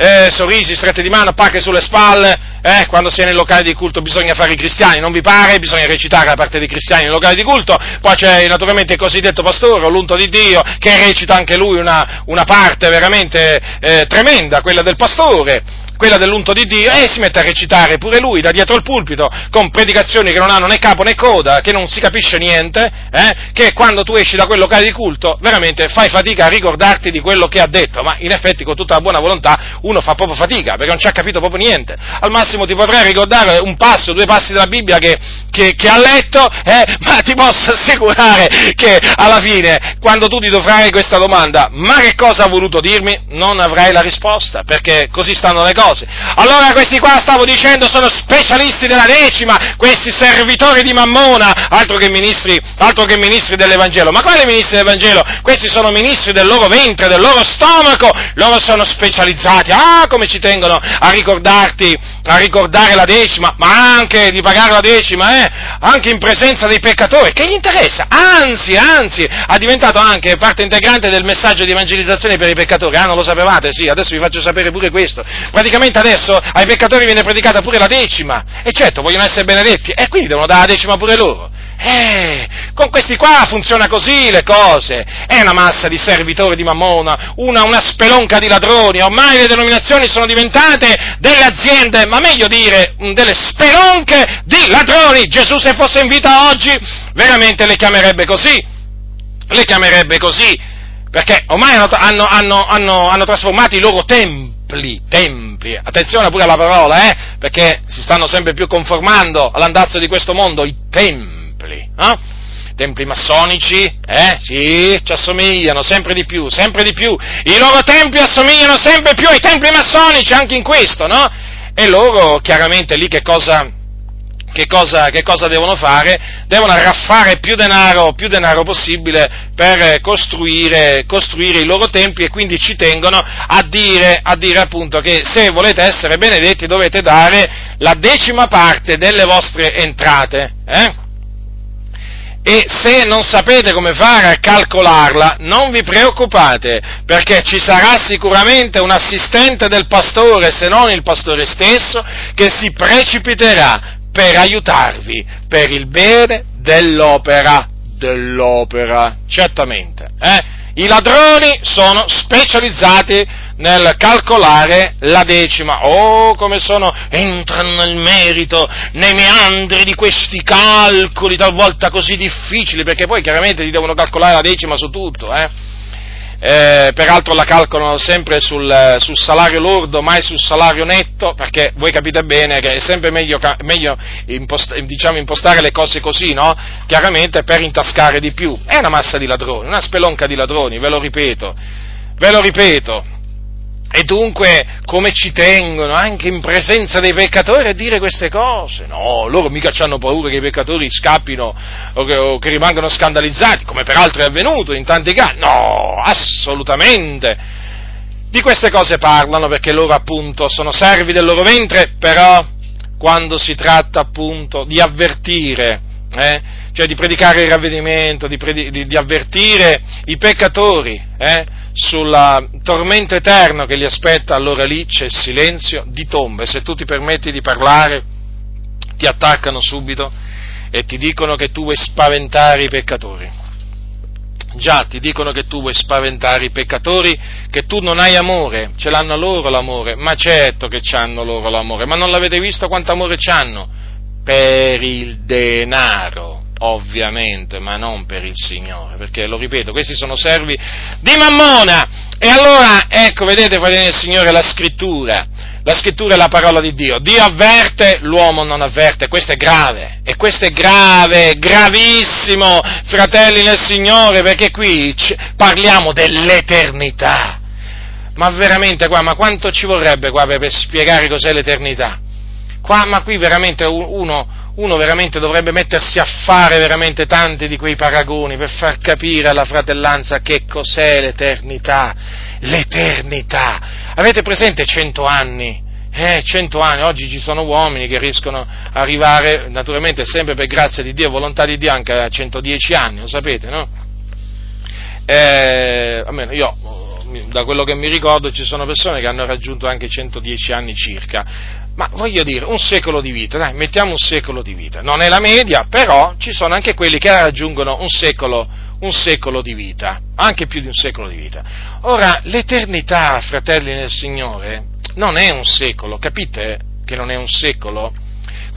Eh, sorrisi, strette di mano, pacche sulle spalle, eh, quando si è nel locale di culto bisogna fare i cristiani, non vi pare? Bisogna recitare la parte dei cristiani nel locale di culto, poi c'è naturalmente il cosiddetto pastore, l'unto di Dio, che recita anche lui una, una parte veramente eh, tremenda, quella del pastore, quella dell'unto di Dio, e si mette a recitare pure lui da dietro il pulpito, con predicazioni che non hanno né capo né coda, che non si capisce niente, eh, che quando tu esci da quel locale di culto veramente fai fatica a ricordarti di quello che ha detto, ma in effetti con tutta la buona volontà uno fa proprio fatica, perché non ci ha capito proprio niente. Al massimo ti potrei ricordare un passo, due passi della Bibbia che, che, che ha letto, eh, ma ti posso assicurare che alla fine, quando tu ti dovrai questa domanda, ma che cosa ha voluto dirmi? Non avrai la risposta, perché così stanno le cose cose. Allora questi qua, stavo dicendo, sono specialisti della decima, questi servitori di Mammona, altro che ministri, altro che ministri dell'Evangelo. Ma quali ministri dell'Evangelo? Questi sono ministri del loro ventre, del loro stomaco, loro sono specializzati. Ah, come ci tengono a ricordarti, a ricordare la decima, ma anche di pagare la decima, eh? Anche in presenza dei peccatori. Che gli interessa? Anzi, anzi, ha diventato anche parte integrante del messaggio di evangelizzazione per i peccatori. Ah, non lo sapevate? Sì, adesso vi faccio sapere pure questo. Praticamente praticamente adesso ai peccatori viene predicata pure la decima, e certo vogliono essere benedetti, e quindi devono dare la decima pure loro. Eh, con questi qua funziona così le cose, è una massa di servitori di mammona, una, una spelonca di ladroni, ormai le denominazioni sono diventate delle aziende, ma meglio dire delle spelonche di ladroni. Gesù se fosse in vita oggi veramente le chiamerebbe così, le chiamerebbe così, perché ormai hanno, hanno, hanno, hanno trasformato i loro templi templi, templi, attenzione pure alla parola, eh, perché si stanno sempre più conformando all'andazzo di questo mondo, i templi, eh? templi massonici, eh? Sì, ci assomigliano sempre di più, sempre di più. I loro templi assomigliano sempre più ai templi massonici, anche in questo, no? E loro chiaramente lì che cosa, che cosa, che cosa, devono fare? Devono arraffare più denaro, più denaro possibile per costruire, costruire, i loro templi e quindi ci tengono a dire, a dire appunto che se volete essere benedetti dovete dare la decima parte delle vostre entrate. Eh? e se non sapete come fare a calcolarla, non vi preoccupate, perché ci sarà sicuramente un assistente del pastore, se non il pastore stesso, che si precipiterà per aiutarvi per il bene dell'opera, dell'opera, certamente. Eh? I ladroni sono specializzati nel calcolare la decima. Oh, come sono, entrano nel merito, nei meandri di questi calcoli, talvolta così difficili, perché poi chiaramente ti devono calcolare la decima su tutto, eh? Eh, peraltro la calcolano sempre sul, sul, salario lordo, mai sul salario netto, perché voi capite bene che è sempre meglio, meglio impost, diciamo, impostare le cose così, no? Chiaramente per intascare di più. È una massa di ladroni, una spelonca di ladroni, ve lo ripeto, ve lo ripeto. E dunque, come ci tengono anche in presenza dei peccatori a dire queste cose? No, loro mica hanno paura che i peccatori scappino o che, o che rimangano scandalizzati, come peraltro è avvenuto in tanti casi. No, assolutamente. Di queste cose parlano perché loro appunto sono servi del loro ventre, però quando si tratta appunto di avvertire, eh, cioè di predicare il ravvedimento, di, predi- di, di avvertire i peccatori, eh, sul tormento eterno che li aspetta, allora lì c'è silenzio di tombe. Se tu ti permetti di parlare, ti attaccano subito e ti dicono che tu vuoi spaventare i peccatori. Già, ti dicono che tu vuoi spaventare i peccatori, che tu non hai amore, ce l'hanno loro l'amore, ma certo che hanno loro l'amore, ma non l'avete visto quanto amore hanno? Per il denaro ovviamente, ma non per il Signore, perché lo ripeto, questi sono servi di Mammona. E allora, ecco, vedete, fratelli del Signore, la scrittura, la scrittura è la parola di Dio. Dio avverte, l'uomo non avverte, questo è grave, e questo è grave, gravissimo, fratelli nel Signore, perché qui parliamo dell'eternità. Ma veramente qua, ma quanto ci vorrebbe qua per spiegare cos'è l'eternità? Qua, ma qui veramente uno, uno veramente dovrebbe mettersi a fare veramente tanti di quei paragoni per far capire alla fratellanza che cos'è l'eternità. L'eternità. Avete presente cento anni? Eh, cento anni, oggi ci sono uomini che riescono ad arrivare, naturalmente sempre per grazia di Dio volontà di Dio, anche a 110 anni, lo sapete, no? Eh, almeno io da quello che mi ricordo ci sono persone che hanno raggiunto anche 110 anni circa, ma voglio dire, un secolo di vita, dai, mettiamo un secolo di vita, non è la media, però ci sono anche quelli che raggiungono un secolo, un secolo di vita, anche più di un secolo di vita. Ora, l'eternità, fratelli nel Signore, non è un secolo, capite che non è un secolo?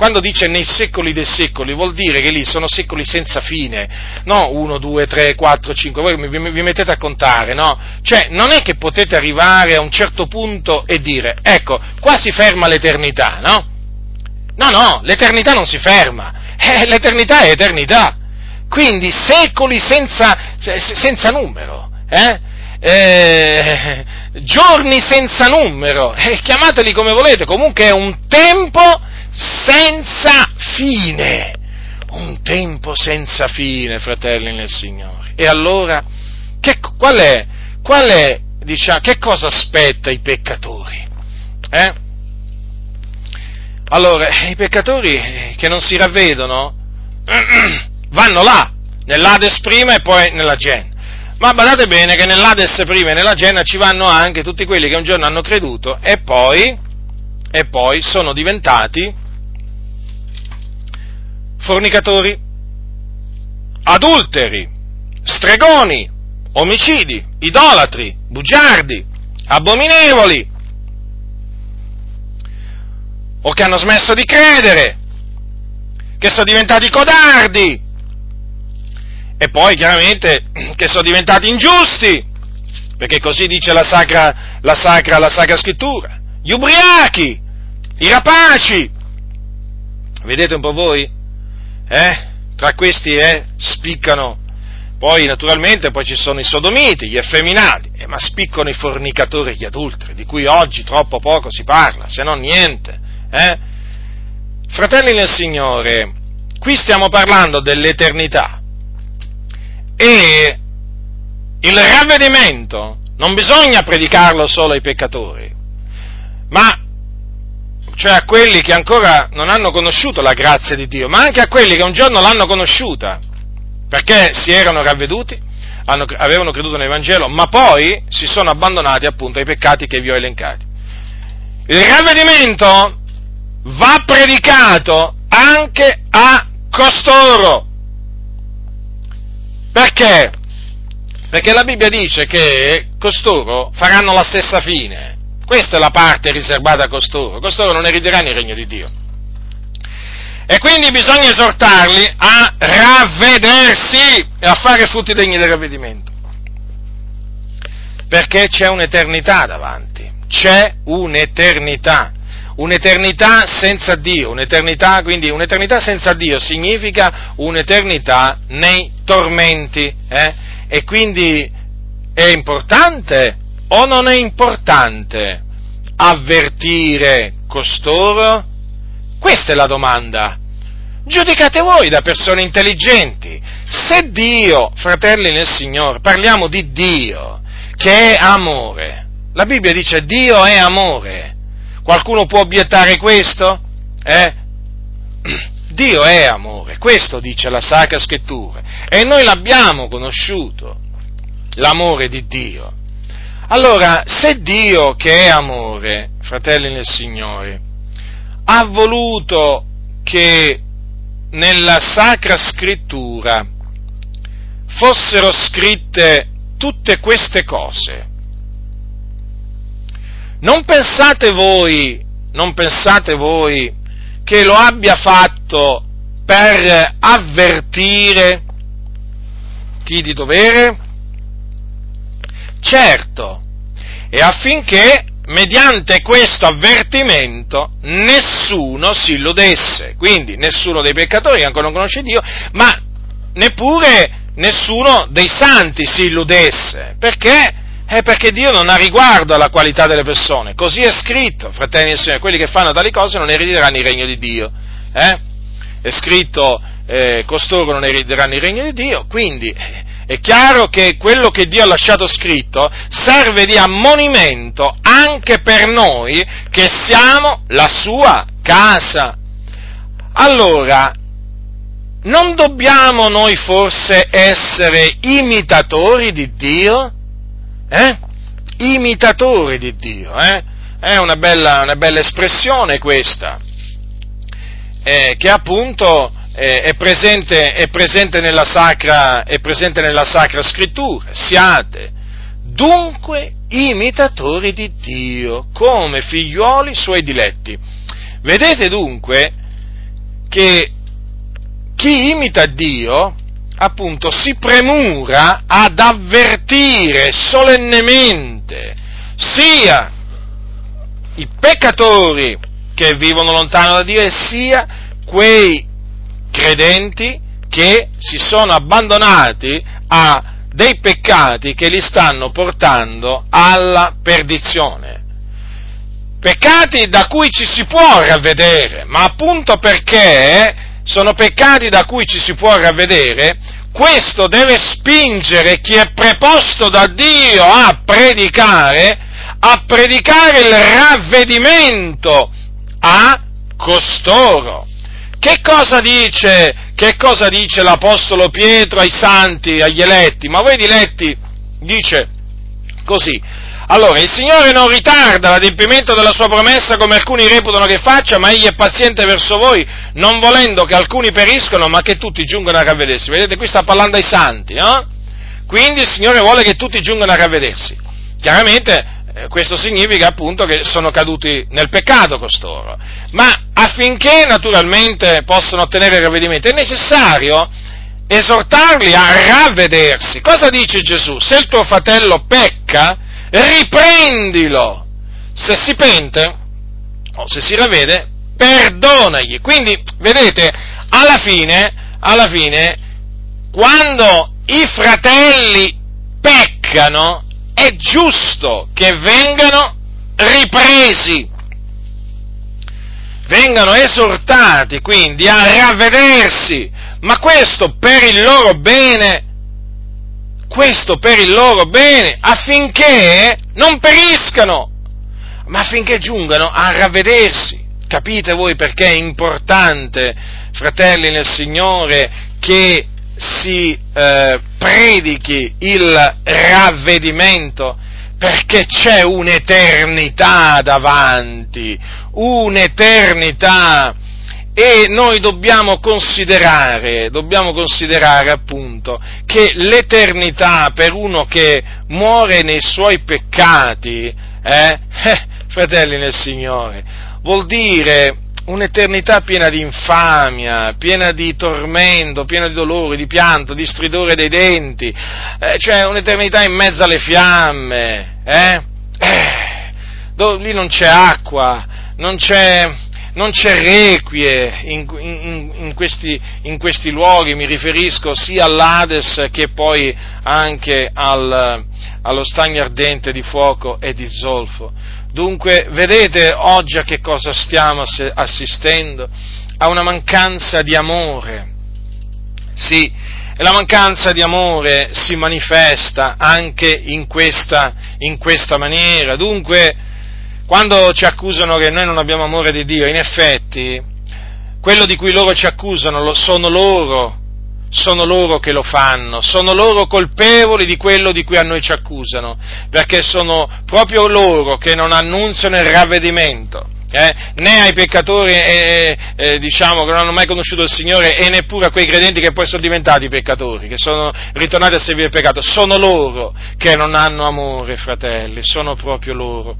Quando dice nei secoli dei secoli, vuol dire che lì sono secoli senza fine, no 1, 2, 3, 4, 5, voi vi, vi mettete a contare, no? Cioè, non è che potete arrivare a un certo punto e dire, ecco, qua si ferma l'eternità, no? No, no, l'eternità non si ferma, eh, l'eternità è eternità, quindi secoli senza, senza numero, eh? Eh, giorni senza numero, eh, chiamateli come volete, comunque è un tempo senza fine. Un tempo senza fine, fratelli nel Signore. E allora, che, qual è, qual è, diciamo, che cosa aspetta i peccatori? Eh? Allora, i peccatori che non si ravvedono vanno là, nell'Ades prima e poi nella Gen. Ma badate bene che nell'Ades prima e nella Genna ci vanno anche tutti quelli che un giorno hanno creduto e poi, e poi sono diventati fornicatori, adulteri, stregoni, omicidi, idolatri, bugiardi, abominevoli, o che hanno smesso di credere, che sono diventati codardi, e poi chiaramente che sono diventati ingiusti, perché così dice la sacra, la sacra, la sacra scrittura, gli ubriachi, i rapaci, vedete un po' voi? Eh? tra questi eh, spiccano, poi naturalmente poi ci sono i sodomiti, gli effeminati, eh, ma spiccano i fornicatori e gli adulteri, di cui oggi troppo poco si parla, se non niente. Eh? fratelli nel Signore, qui stiamo parlando dell'eternità e il ravvedimento non bisogna predicarlo solo ai peccatori, ma cioè a quelli che ancora non hanno conosciuto la grazia di Dio, ma anche a quelli che un giorno l'hanno conosciuta, perché si erano ravveduti, hanno, avevano creduto nell'Evangelo, ma poi si sono abbandonati appunto ai peccati che vi ho elencati. Il ravvedimento va predicato anche a costoro. Perché? Perché la Bibbia dice che costoro faranno la stessa fine. Questa è la parte riservata a costoro. Costoro non erederanno il regno di Dio. E quindi bisogna esortarli a ravvedersi e a fare frutti degni del ravvedimento. Perché c'è un'eternità davanti. C'è un'eternità un'eternità senza Dio, un'eternità, quindi un'eternità senza Dio significa un'eternità nei tormenti. Eh? E quindi è importante o non è importante avvertire costoro? Questa è la domanda. Giudicate voi da persone intelligenti. Se Dio, fratelli nel Signore, parliamo di Dio, che è amore, la Bibbia dice Dio è amore. Qualcuno può obiettare questo? Eh? Dio è amore, questo dice la Sacra Scrittura e noi l'abbiamo conosciuto, l'amore di Dio. Allora, se Dio che è amore, fratelli nel Signore, ha voluto che nella Sacra Scrittura fossero scritte tutte queste cose, non pensate voi, non pensate voi che lo abbia fatto per avvertire chi di dovere? Certo, e affinché mediante questo avvertimento nessuno si illudesse, quindi nessuno dei peccatori che ancora non conosce Dio, ma neppure nessuno dei santi si illudesse, perché è perché Dio non ha riguardo alla qualità delle persone. Così è scritto, fratelli e signori, quelli che fanno tali cose non erediteranno il regno di Dio. Eh? È scritto, eh, costoro non erediteranno il regno di Dio, quindi eh, è chiaro che quello che Dio ha lasciato scritto serve di ammonimento anche per noi che siamo la sua casa. Allora, non dobbiamo noi forse essere imitatori di Dio? eh? imitatori di Dio, eh? è una bella, una bella, espressione questa, eh, che appunto eh, è presente, è, presente sacra, è, presente, nella sacra, scrittura, siate dunque imitatori di Dio, come figliuoli suoi diletti. Vedete dunque che chi imita Dio appunto si premura ad avvertire solennemente sia i peccatori che vivono lontano da Dio e sia quei credenti che si sono abbandonati a dei peccati che li stanno portando alla perdizione. Peccati da cui ci si può ravvedere, ma appunto perché sono peccati da cui ci si può ravvedere, questo deve spingere chi è preposto da Dio a predicare, a predicare il ravvedimento a costoro. Che cosa dice, che cosa dice l'Apostolo Pietro ai santi, agli eletti? Ma voi diletti, dice così, allora, il Signore non ritarda l'adempimento della sua promessa come alcuni reputano che faccia, ma Egli è paziente verso voi, non volendo che alcuni periscono, ma che tutti giungano a ravvedersi. Vedete, qui sta parlando ai santi, no? Quindi il Signore vuole che tutti giungano a ravvedersi. Chiaramente eh, questo significa appunto che sono caduti nel peccato costoro, ma affinché naturalmente possano ottenere il ravvedimento è necessario esortarli a ravvedersi. Cosa dice Gesù? Se il tuo fratello pecca, riprendilo. Se si pente o se si ravvede, perdonagli. Quindi, vedete, alla fine, alla fine, quando i fratelli peccano, è giusto che vengano ripresi. vengano esortati quindi a ravvedersi, ma questo per il loro bene, questo per il loro bene, affinché non periscano, ma affinché giungano a ravvedersi. Capite voi perché è importante, fratelli nel Signore, che si eh, predichi il ravvedimento? Perché c'è un'eternità davanti, un'eternità e noi dobbiamo considerare, dobbiamo considerare appunto che l'eternità per uno che muore nei suoi peccati, eh, eh, fratelli nel Signore, vuol dire un'eternità piena di infamia, piena di tormento, piena di dolore, di pianto, di stridore dei denti, eh, cioè un'eternità in mezzo alle fiamme, eh? Eh, dove, lì non c'è acqua, non c'è, non c'è requie in, in, in, questi, in, questi, luoghi, mi riferisco sia all'Ades che poi anche al, allo stagno ardente di fuoco e di zolfo. Dunque, vedete oggi a che cosa stiamo assistendo? A una mancanza di amore. Sì, e la mancanza di amore si manifesta anche in questa, in questa maniera. Dunque, quando ci accusano che noi non abbiamo amore di Dio, in effetti, quello di cui loro ci accusano sono loro sono loro che lo fanno, sono loro colpevoli di quello di cui a noi ci accusano, perché sono proprio loro che non annunziano il ravvedimento. Eh, né ai peccatori eh, eh, diciamo, che non hanno mai conosciuto il Signore e neppure a quei credenti che poi sono diventati peccatori, che sono ritornati a servire il peccato, sono loro che non hanno amore, fratelli, sono proprio loro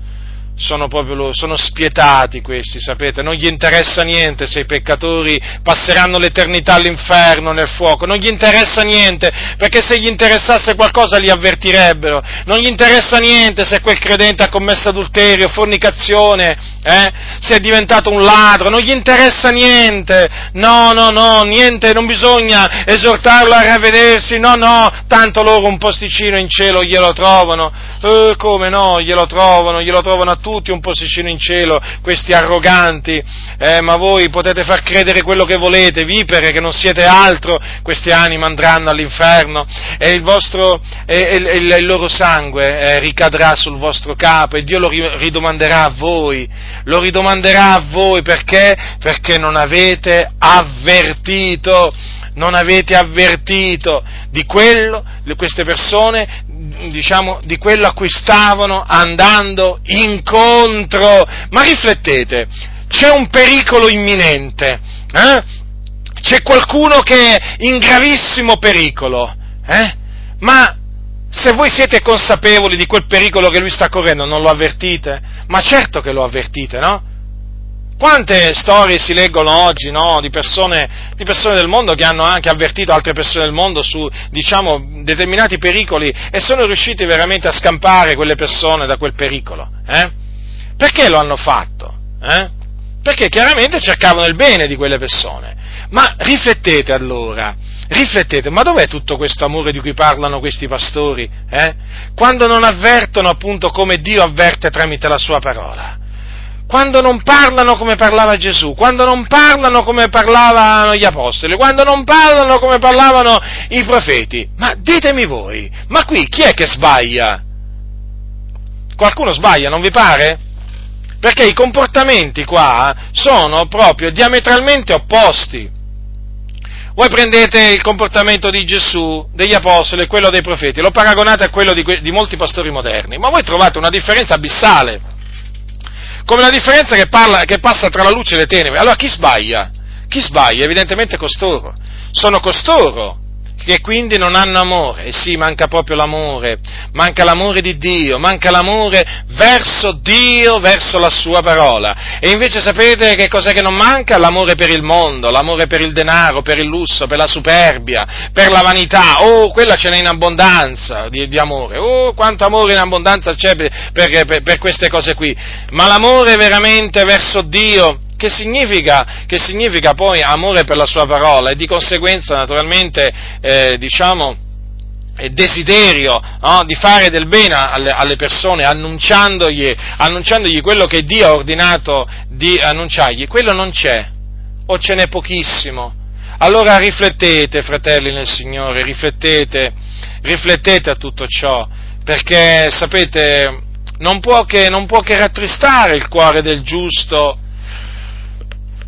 sono proprio loro, sono spietati questi, sapete, non gli interessa niente se i peccatori passeranno l'eternità all'inferno nel fuoco, non gli interessa niente, perché se gli interessasse qualcosa li avvertirebbero, non gli interessa niente se quel credente ha commesso adulterio, fornicazione, eh, se è diventato un ladro, non gli interessa niente, no, no, no, niente, non bisogna esortarlo a ravvedersi, no, no, tanto loro un posticino in cielo glielo trovano, eh, come no, glielo trovano, glielo trovano a tutti un posticino in cielo, questi arroganti, eh, ma voi potete far credere quello che volete, vipere che non siete altro, questi animi andranno all'inferno e il, vostro, e, e, e il loro sangue eh, ricadrà sul vostro capo e Dio lo ridomanderà a voi, lo ridomanderà a voi perché? Perché non avete avvertito non avete avvertito di quello, queste persone, diciamo, di quello a cui stavano andando incontro. Ma riflettete, c'è un pericolo imminente, eh? c'è qualcuno che è in gravissimo pericolo, eh? ma se voi siete consapevoli di quel pericolo che lui sta correndo, non lo avvertite? Ma certo che lo avvertite, no? Quante storie si leggono oggi no, di, persone, di, persone, del mondo che hanno anche avvertito altre persone del mondo su diciamo, determinati pericoli e sono riusciti veramente a scampare quelle persone da quel pericolo? Eh? Perché lo hanno fatto? Eh? Perché chiaramente cercavano il bene di quelle persone. Ma riflettete allora, riflettete, ma dov'è tutto questo amore di cui parlano questi pastori? Eh? Quando non avvertono appunto come Dio avverte tramite la sua parola quando non parlano come parlava Gesù, quando non parlano come parlavano gli apostoli, quando non parlano come parlavano i profeti. Ma ditemi voi, ma qui chi è che sbaglia? Qualcuno sbaglia, non vi pare? Perché i comportamenti qua sono proprio diametralmente opposti. Voi prendete il comportamento di Gesù, degli apostoli e quello dei profeti, lo paragonate a quello di, di molti pastori moderni, ma voi trovate una differenza abissale come la differenza che, parla, che passa tra la luce e le tenebre. Allora chi sbaglia? Chi sbaglia? Evidentemente costoro. Sono costoro che quindi non hanno amore, e sì, manca proprio l'amore, manca l'amore di Dio, manca l'amore verso Dio, verso la sua parola. E invece sapete che cos'è che non manca? L'amore per il mondo, l'amore per il denaro, per il lusso, per la superbia, per la vanità. Oh, quella ce n'è in abbondanza di, di amore. Oh, quanto amore in abbondanza c'è per, per, per queste cose qui. Ma l'amore veramente verso Dio, che significa, che significa poi amore per la sua parola e di conseguenza naturalmente eh, diciamo desiderio no, di fare del bene alle, alle persone annunciandogli, annunciandogli, quello che Dio ha ordinato di annunciargli, quello non c'è, o ce n'è pochissimo. Allora riflettete, fratelli nel Signore, riflettete, riflettete a tutto ciò, perché sapete, non può che, non può che rattristare il cuore del giusto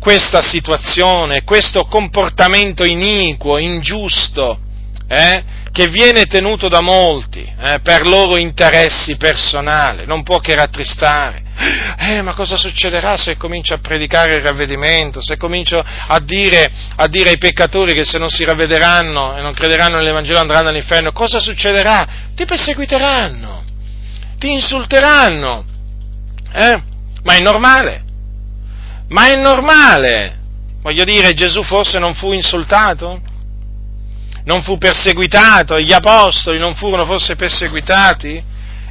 questa situazione, questo comportamento iniquo, ingiusto, eh, che viene tenuto da molti eh, per loro interessi personali, non può che rattristare. Eh, ma cosa succederà se comincio a predicare il ravvedimento, se comincio a dire, a dire ai peccatori che se non si ravvederanno e non crederanno nell'Evangelo andranno all'inferno? Cosa succederà? Ti perseguiteranno, ti insulteranno. Eh? Ma è normale, ma è normale. Voglio dire, Gesù forse non fu insultato? non fu perseguitato, gli apostoli non furono forse perseguitati?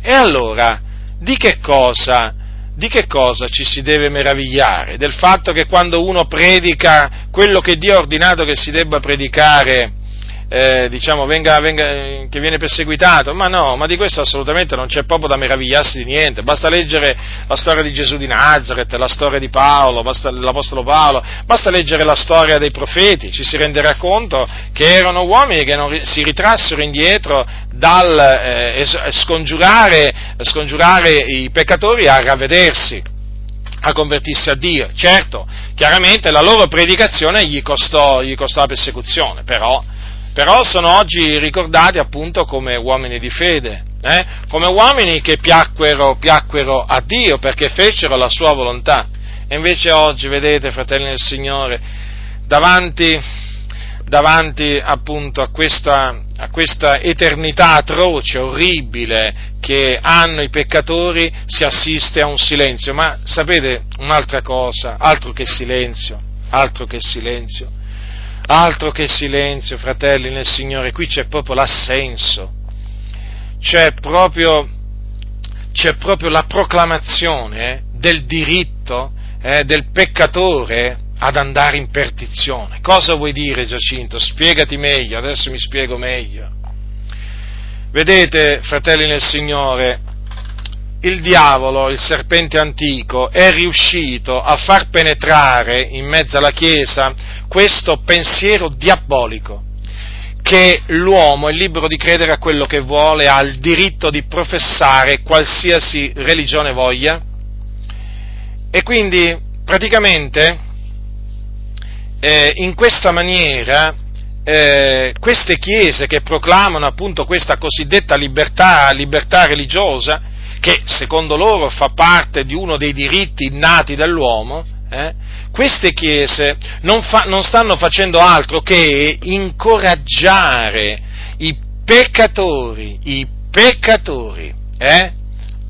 E allora, di che cosa? Di che cosa ci si deve meravigliare? Del fatto che quando uno predica quello che Dio ha ordinato che si debba predicare, eh, diciamo, venga, venga, che viene perseguitato, ma no, ma di questo assolutamente non c'è proprio da meravigliarsi di niente, basta leggere la storia di Gesù di Nazareth, la storia di Paolo, basta, l'Apostolo Paolo, basta leggere la storia dei profeti, ci si renderà conto che erano uomini che non si ritrassero indietro dal eh, scongiurare, scongiurare i peccatori a ravvedersi a convertirsi a Dio. Certo, chiaramente la loro predicazione gli costò, gli costò la persecuzione, però però sono oggi ricordati appunto come uomini di fede, eh? come uomini che piacquero, piacquero a Dio perché fecero la sua volontà. E invece oggi, vedete, fratelli del Signore, davanti, davanti appunto a questa, a questa eternità atroce, orribile che hanno i peccatori, si assiste a un silenzio. Ma sapete un'altra cosa, altro che silenzio, altro che silenzio Altro che silenzio, fratelli nel Signore, qui c'è proprio l'assenso, c'è proprio, c'è proprio la proclamazione eh, del diritto eh, del peccatore ad andare in perdizione. Cosa vuoi dire Giacinto? Spiegati meglio, adesso mi spiego meglio. Vedete, fratelli nel Signore, il diavolo, il serpente antico, è riuscito a far penetrare in mezzo alla Chiesa questo pensiero diabolico, che l'uomo è libero di credere a quello che vuole, ha il diritto di professare qualsiasi religione voglia, e quindi praticamente eh, in questa maniera eh, queste chiese che proclamano appunto questa cosiddetta libertà, libertà religiosa, che secondo loro fa parte di uno dei diritti innati dell'uomo, eh, queste chiese non, fa, non stanno facendo altro che incoraggiare i peccatori, i peccatori, eh,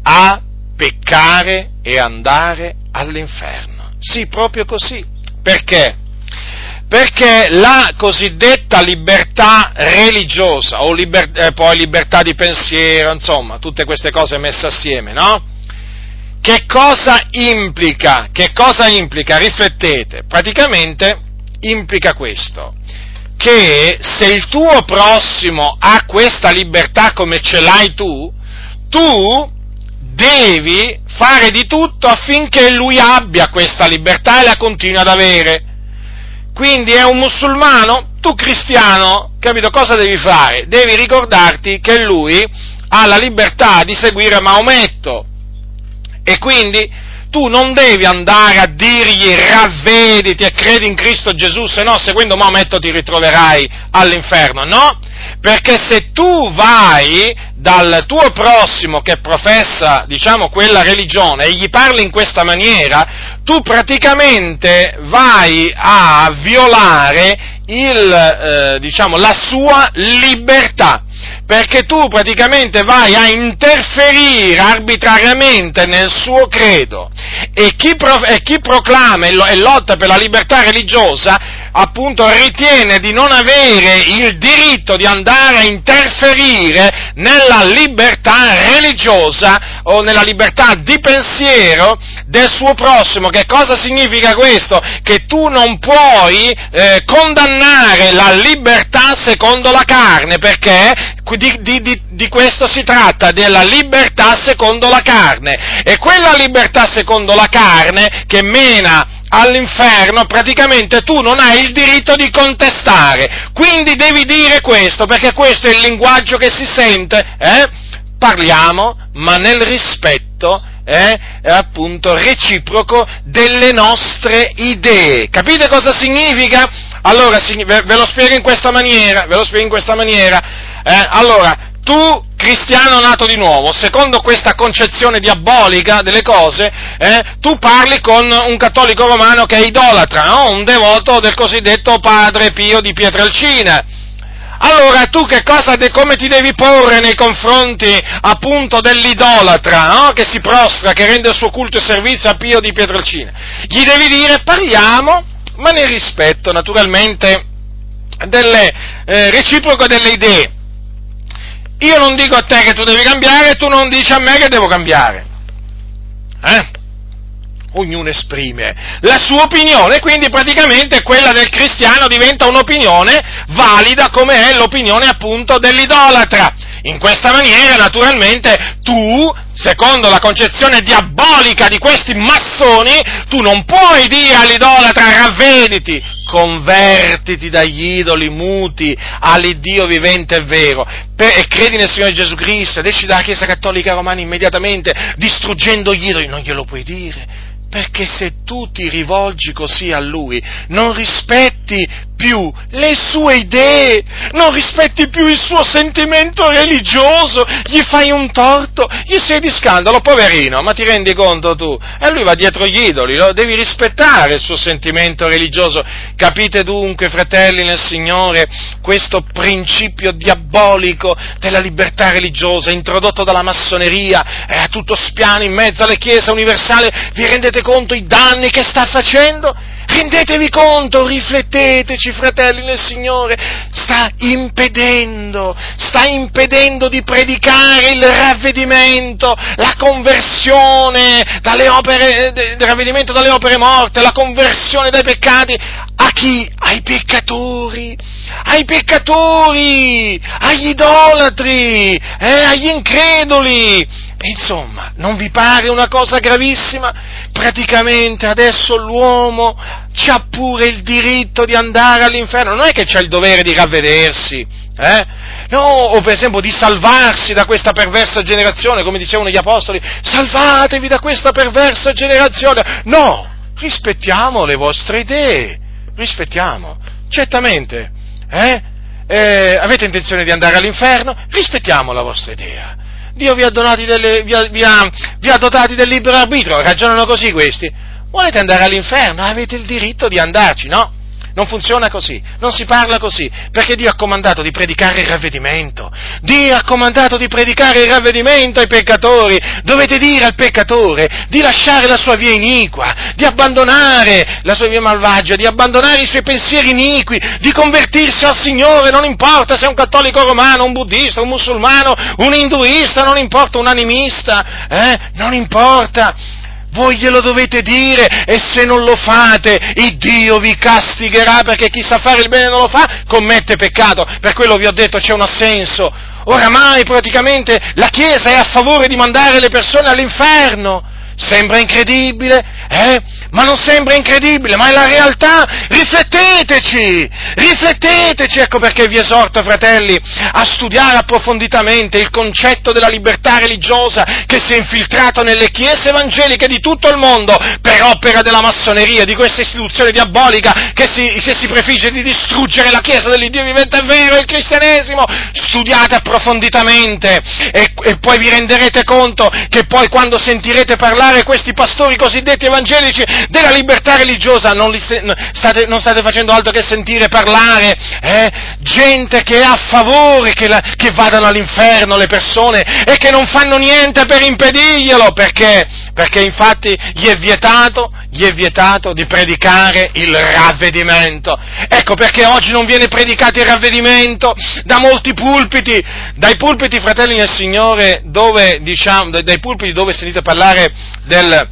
a peccare e andare all'inferno. Sì, proprio così. Perché? perché la cosiddetta libertà religiosa o liber, eh, poi libertà di pensiero, insomma, tutte queste cose messe assieme, no? Che cosa implica? Che cosa implica? Riflettete, praticamente implica questo, che se il tuo prossimo ha questa libertà come ce l'hai tu, tu devi fare di tutto affinché lui abbia questa libertà e la continui ad avere quindi è un musulmano, tu cristiano, capito cosa devi fare? Devi ricordarti che lui ha la libertà di seguire Maometto e quindi tu non devi andare a dirgli ravvediti e credi in Cristo Gesù, se no seguendo Maometto ti ritroverai all'inferno, no? Perché se tu vai dal tuo prossimo che professa, diciamo, quella religione e gli parli in questa maniera, tu praticamente vai a violare il, eh, diciamo, la sua libertà perché tu praticamente vai a interferire arbitrariamente nel suo credo. E chi, pro, e chi proclama e lotta per la libertà religiosa appunto ritiene di non avere il diritto di andare a interferire nella libertà religiosa o nella libertà di pensiero del suo prossimo. Che cosa significa questo? Che tu non puoi eh, condannare la libertà secondo la carne, perché di, di, di, di, questo si tratta, della libertà secondo la carne. E quella libertà secondo la carne che mena all'inferno, praticamente tu non hai il diritto di contestare. Quindi devi dire questo, perché questo è il linguaggio che si sente, eh? Parliamo, ma nel rispetto eh, appunto reciproco delle nostre idee. Capite cosa significa? Allora, ve lo spiego in questa maniera, ve lo spiego in questa maniera. Eh, allora, tu, cristiano nato di nuovo, secondo questa concezione diabolica delle cose, eh, tu parli con un cattolico romano che è idolatra, no? un devoto del cosiddetto padre Pio di Pietrelcina. Allora tu che cosa, come ti devi porre nei confronti appunto dell'idolatra, no? che si prostra, che rende il suo culto e servizio a Pio di Pietrelcina? Gli devi dire parliamo, ma nel rispetto naturalmente delle, eh, reciproco delle idee io non dico a te che tu devi cambiare e tu non dici a me che devo cambiare. Eh? Ognuno esprime la sua opinione, quindi praticamente quella del cristiano diventa un'opinione valida come è l'opinione appunto dell'idolatra. In questa maniera, naturalmente, tu, secondo la concezione diabolica di questi massoni, tu non puoi dire all'idolatra ravvediti, convertiti dagli idoli muti all'Iddio vivente e vero e credi nel Signore Gesù Cristo ed esci dalla Chiesa Cattolica Romana immediatamente distruggendo gli idoli, non glielo puoi dire perché se tu ti rivolgi così a lui, non rispetti più le sue idee, non rispetti più il suo sentimento religioso, gli fai un torto, gli sei di scandalo, poverino, ma ti rendi conto tu? E lui va dietro gli idoli, lo devi rispettare il suo sentimento religioso. Capite dunque, fratelli nel Signore, questo principio diabolico della libertà religiosa introdotto dalla massoneria e a tutto spiano in mezzo alle chiese universali, vi rendete conto i danni che sta facendo? Rendetevi conto, rifletteteci, fratelli nel Signore, sta impedendo, sta impedendo di predicare il ravvedimento, la conversione dalle opere, il ravvedimento dalle opere morte, la conversione dai peccati. A chi? Ai peccatori, ai peccatori, agli idolatri, eh, agli increduli. Insomma, non vi pare una cosa gravissima? Praticamente adesso l'uomo ha pure il diritto di andare all'inferno, non è che c'ha il dovere di ravvedersi, eh? No, o per esempio di salvarsi da questa perversa generazione, come dicevano gli apostoli, salvatevi da questa perversa generazione. No, rispettiamo le vostre idee, rispettiamo, certamente, eh? Eh, avete intenzione di andare all'inferno? Rispettiamo la vostra idea. Dio vi ha, delle, vi, ha, vi, ha, vi ha, dotati del libero arbitrio, ragionano così questi. Volete andare all'inferno? Avete il diritto di andarci, no? Non funziona così, non si parla così, perché Dio ha comandato di predicare il ravvedimento. Dio ha comandato di predicare il ravvedimento ai peccatori. Dovete dire al peccatore di lasciare la sua via iniqua, di abbandonare la sua via malvagia, di abbandonare i suoi pensieri iniqui, di convertirsi al Signore, non importa se è un cattolico romano, un buddista, un musulmano, un induista, non importa, un animista, eh? non importa voi glielo dovete dire e se non lo fate, il Dio vi castigherà perché chi sa fare il bene non lo fa, commette peccato. Per quello vi ho detto c'è un assenso. Oramai praticamente la Chiesa è a favore di mandare le persone all'inferno. Sembra incredibile, eh? Ma non sembra incredibile, ma è la realtà. Rifletteteci, rifletteteci. Ecco perché vi esorto, fratelli, a studiare approfonditamente il concetto della libertà religiosa che si è infiltrato nelle chiese evangeliche di tutto il mondo per opera della massoneria, di questa istituzione diabolica che si, che si prefigge di distruggere la Chiesa dell'Iddio vivente e vero, il cristianesimo. Studiate approfonditamente e, e poi vi renderete conto che poi quando sentirete parlare parlare questi pastori cosiddetti evangelici della libertà religiosa? Non, li state, non state facendo altro che sentire parlare eh? gente che è a favore che, la, che vadano all'inferno le persone e che non fanno niente per impedirglielo, perché? Perché infatti gli è vietato, gli è vietato di predicare il ravvedimento. Ecco perché oggi non viene predicato il ravvedimento da molti pulpiti, dai pulpiti fratelli nel Signore, dove, diciamo, dai pulpiti dove sentite parlare del,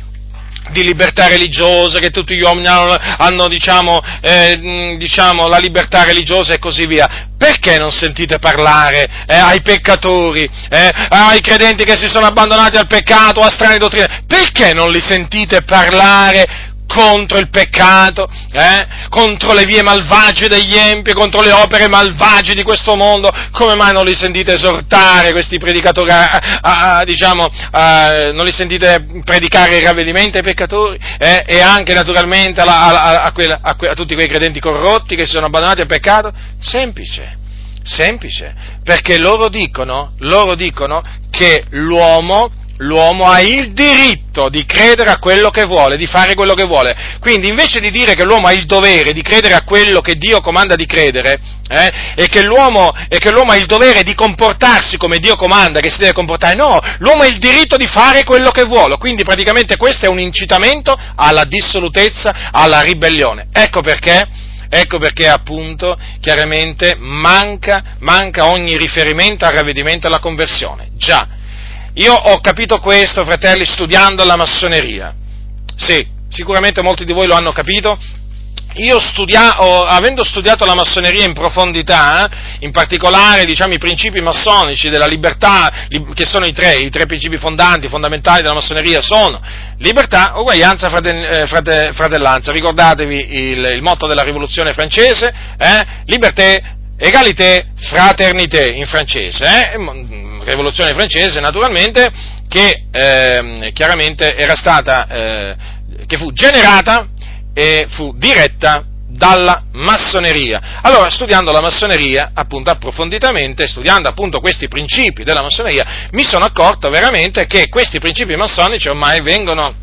di libertà religiosa, che tutti gli uomini hanno, hanno diciamo, eh, diciamo, la libertà religiosa e così via. Perché non sentite parlare eh, ai peccatori, eh, ai credenti che si sono abbandonati al peccato, a strane dottrine? Perché non li sentite parlare contro il peccato, eh? contro le vie malvagie degli empi, contro le opere malvagie di questo mondo, come mai non li sentite esortare questi predicatori, a, a, a, diciamo, non li sentite predicare il ravvedimento ai peccatori eh? e anche naturalmente a, quella, a, tutti quei credenti corrotti che si sono abbandonati al peccato? Semplice. Semplice, perché loro dicono, loro dicono che l'uomo l'uomo ha il diritto di credere a quello che vuole, di fare quello che vuole. Quindi invece di dire che l'uomo ha il dovere di credere a quello che Dio comanda di credere, eh, e, che e, che l'uomo, ha il dovere di comportarsi come Dio comanda, che si deve comportare, no, l'uomo ha il diritto di fare quello che vuole. Quindi praticamente questo è un incitamento alla dissolutezza, alla ribellione. Ecco perché. Ecco perché appunto chiaramente manca, manca ogni riferimento al ravvedimento e alla conversione. Già, io ho capito questo, fratelli, studiando la massoneria. Sì, sicuramente molti di voi lo hanno capito. Io studia, ho, avendo studiato la massoneria in profondità, in particolare diciamo, i principi massonici della libertà, li, che sono i tre, i tre principi fondanti, fondamentali della massoneria, sono libertà, uguaglianza, frate, eh, frate, fratellanza. Ricordatevi il, il, motto della rivoluzione francese, eh, liberté, égalité, fraternité in francese. Eh, rivoluzione francese naturalmente, che eh, chiaramente era stata, eh, che fu generata e fu diretta dalla massoneria. Allora, studiando la massoneria, appunto, approfonditamente, studiando appunto questi principi della massoneria, mi sono accorto veramente che questi principi massonici ormai vengono,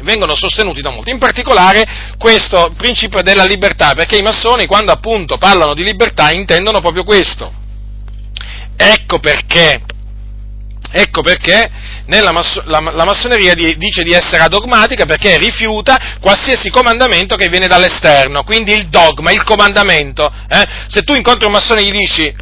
vengono sostenuti da molti, in particolare questo principio della libertà, perché i massoni quando appunto parlano di libertà intendono proprio questo, Ecco perché, ecco perché la, massoneria di, dice di essere adogmatica perché rifiuta qualsiasi comandamento che viene dall'esterno, quindi il dogma, il comandamento. Eh? Se tu incontri un massone e gli dici,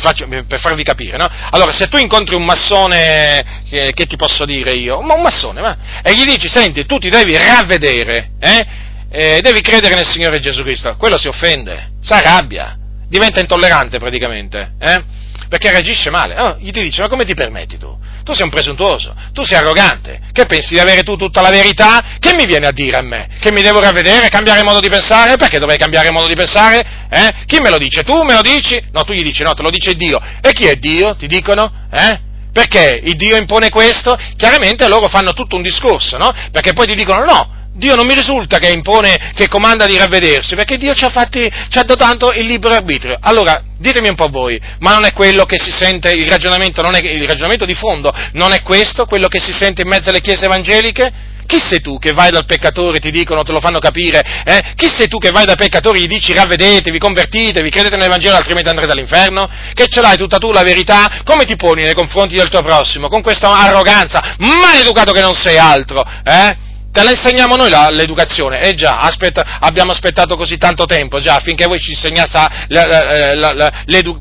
faccio, per farvi capire, no? Allora, se tu incontri un massone, che, che ti posso dire io? Un massone, ma, e gli dici, senti, tu ti devi ravvedere, eh? Eh, devi credere nel Signore Gesù Cristo, quello si offende, si arrabbia, diventa intollerante praticamente, eh? Perché reagisce male. Oh, gli ti dice, ma come ti permetti tu? Tu sei un presuntuoso, tu sei arrogante, che pensi di avere tu tutta la verità? Che mi viene a dire a me? Che mi devo ravvedere, cambiare modo di pensare? Perché dovrei cambiare modo di pensare? Eh? Chi me lo dice? Tu me lo dici? No, tu gli dici, no, te lo dice Dio. E chi è Dio? Ti dicono? Eh? Perché il Dio impone questo? Chiaramente loro fanno tutto un discorso, no? Perché poi ti dicono, no, Dio non mi risulta che impone, che comanda di ravvedersi, perché Dio ci ha, fatti, ci ha dato il libero arbitrio. Allora, ditemi un po' voi, ma non è quello che si sente, il ragionamento, è, il ragionamento di fondo, non è questo quello che si sente in mezzo alle chiese evangeliche? Chi sei tu che vai dal peccatore, ti dicono, te lo fanno capire? Eh? Chi sei tu che vai dal peccatore e gli dici ravvedetevi, convertitevi, credete nell'Evangelo altrimenti andrete all'inferno? Che ce l'hai tutta tu la verità? Come ti poni nei confronti del tuo prossimo? Con questa arroganza, maleducato che non sei altro, eh? Te la insegniamo noi la, l'educazione? Eh già, aspetta, abbiamo aspettato così tanto tempo, già, affinché voi ci insegnaste la,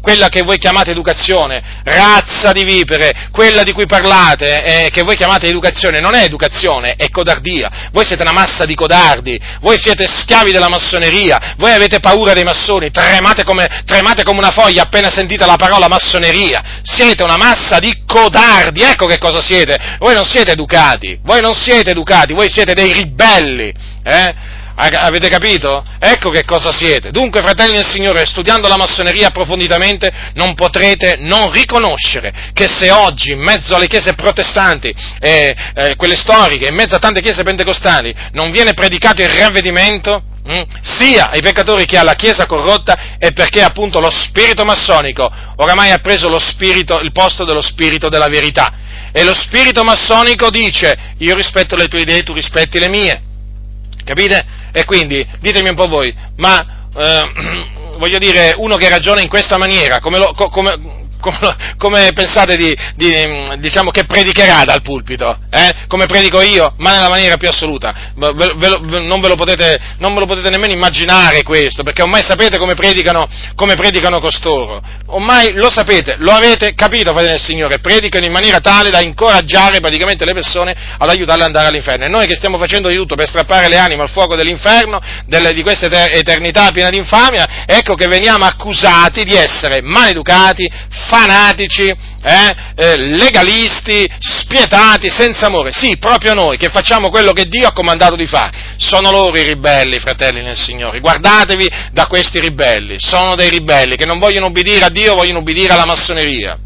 quella che voi chiamate educazione, razza di vipere, quella di cui parlate, eh, che voi chiamate educazione, non è educazione, è codardia. Voi siete una massa di codardi, voi siete schiavi della massoneria, voi avete paura dei massoni, tremate come, tremate come una foglia appena sentite la parola massoneria, siete una massa di codardi, ecco che cosa siete, voi non siete educati, voi non siete educati, voi siete siete dei ribelli, eh? Avete capito? Ecco che cosa siete. Dunque, fratelli del Signore, studiando la massoneria approfonditamente, non potrete non riconoscere che se oggi, in mezzo alle chiese protestanti, eh, eh, quelle storiche, in mezzo a tante chiese pentecostali, non viene predicato il ravvedimento, hm, sia ai peccatori che alla Chiesa corrotta, è perché appunto lo spirito massonico oramai ha preso spirito, il posto dello spirito della verità e lo spirito massonico dice io rispetto le tue idee, tu rispetti le mie. Capite? E quindi ditemi un po' voi, ma eh, voglio dire, uno che ragiona in questa maniera, come, lo, come, come, come pensate di, di, diciamo, che predicherà dal pulpito? Eh? Come predico io? Ma nella maniera più assoluta. Ve, ve, ve, non, ve potete, non, ve lo potete, nemmeno immaginare questo, perché ormai sapete come predicano, come predicano costoro. Ormai lo sapete, lo avete capito, fratelli del Signore, predicano in maniera tale da incoraggiare praticamente le persone ad aiutarle ad andare all'inferno. E noi che stiamo facendo di tutto per strappare le anime al fuoco dell'inferno, delle, di questa eternità piena di infamia, ecco che veniamo accusati di essere maleducati, fanatici, eh, eh, legalisti, spietati, senza amore. Sì, proprio noi che facciamo quello che Dio ha comandato di fare. Sono loro i ribelli, fratelli nel Signore. Guardatevi da questi ribelli. Sono dei ribelli che non vogliono obbedire a Dio, vogliono obbedire alla massoneria.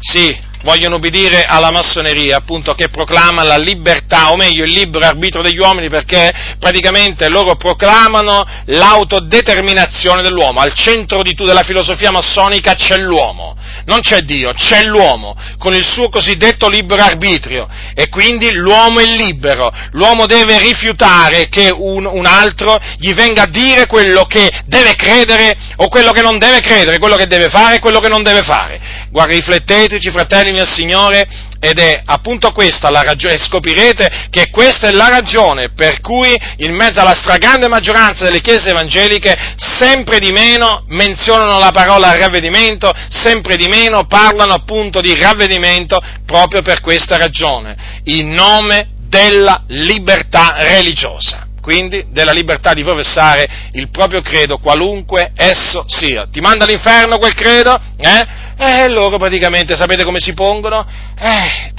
Sì, vogliono obbedire alla massoneria, appunto, che proclama la libertà, o meglio il libero arbitro degli uomini, perché praticamente loro proclamano l'autodeterminazione dell'uomo. Al centro di, della filosofia massonica c'è l'uomo, non c'è Dio, c'è l'uomo, con il suo cosiddetto libero arbitrio, e quindi l'uomo è libero, l'uomo deve rifiutare che un, un altro gli venga a dire quello che deve credere o quello che non deve credere, quello che deve fare e quello che non deve fare. Guarda, rifletteteci, fratelli mio Signore, ed è appunto questa la ragione, scoprirete che questa è la ragione per cui in mezzo alla stragrande maggioranza delle chiese evangeliche sempre di meno menzionano la parola ravvedimento, sempre di meno parlano appunto di ravvedimento proprio per questa ragione, in nome della libertà religiosa quindi della libertà di professare il proprio credo, qualunque esso sia. Ti manda all'inferno quel credo? Eh? E loro praticamente sapete come si pongono? Eh,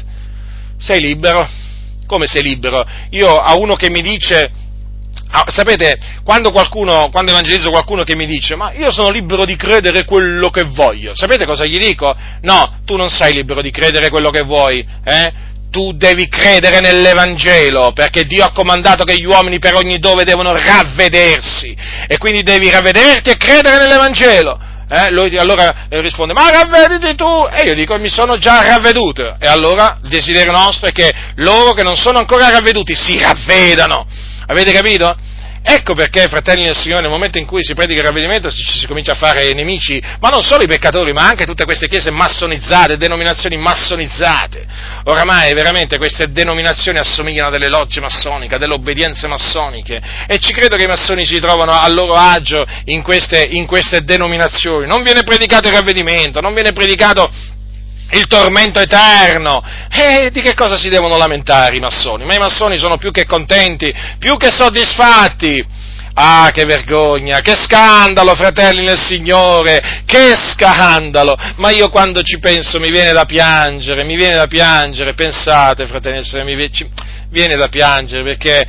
sei libero. Come sei libero? Io a uno che mi dice, ah, sapete, quando qualcuno, quando evangelizzo qualcuno che mi dice, ma io sono libero di credere quello che voglio, sapete cosa gli dico? No, tu non sei libero di credere quello che vuoi, eh? tu devi credere nell'Evangelo, perché Dio ha comandato che gli uomini per ogni dove devono ravvedersi, e quindi devi ravvederti e credere nell'Evangelo. Eh, lui allora eh, risponde, ma ravvediti tu! E io dico, mi sono già ravveduto. E allora il desiderio nostro è che loro che non sono ancora ravveduti si ravvedano. Avete capito? Ecco perché, fratelli del Signore, nel momento in cui si predica il ravvedimento ci si comincia a fare nemici, ma non solo i peccatori, ma anche tutte queste chiese massonizzate, denominazioni massonizzate. Oramai veramente queste denominazioni assomigliano a delle logge massoniche, a delle obbedienze massoniche e ci credo che i massoni si trovano a loro agio in queste, in queste denominazioni. Non viene predicato il ravvedimento, non viene predicato il tormento eterno. E di che cosa si devono lamentare i massoni? Ma i massoni sono più che contenti, più che soddisfatti. Ah, che vergogna, che scandalo, fratelli nel Signore, che scandalo! Ma io quando ci penso mi viene da piangere, mi viene da piangere, pensate, fratelli nel Signore, mi viene da piangere perché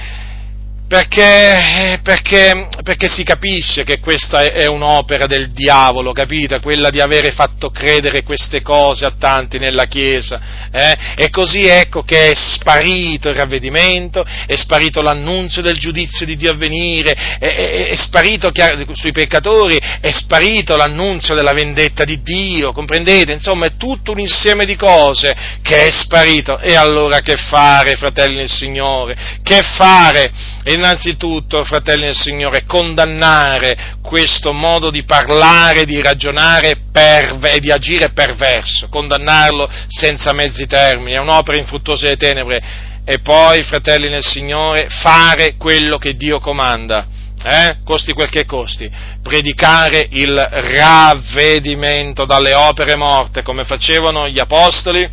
perché, perché, perché, si capisce che questa è un'opera del diavolo, capite? Quella di avere fatto credere queste cose a tanti nella Chiesa. Eh? E così ecco che è sparito il ravvedimento, è sparito l'annunzio del giudizio di Dio a venire, è, è, è sparito sui peccatori, è sparito l'annunzio della vendetta di Dio, comprendete? Insomma, è tutto un insieme di cose che è sparito. E allora che fare, fratelli del Signore? Che fare? Innanzitutto, fratelli del Signore, condannare questo modo di parlare, di ragionare e di agire perverso, condannarlo senza mezzi termini, è un'opera infruttuosa delle tenebre. E poi, fratelli nel Signore, fare quello che Dio comanda. Eh? costi quel che costi, predicare il ravvedimento dalle opere morte come facevano gli apostoli,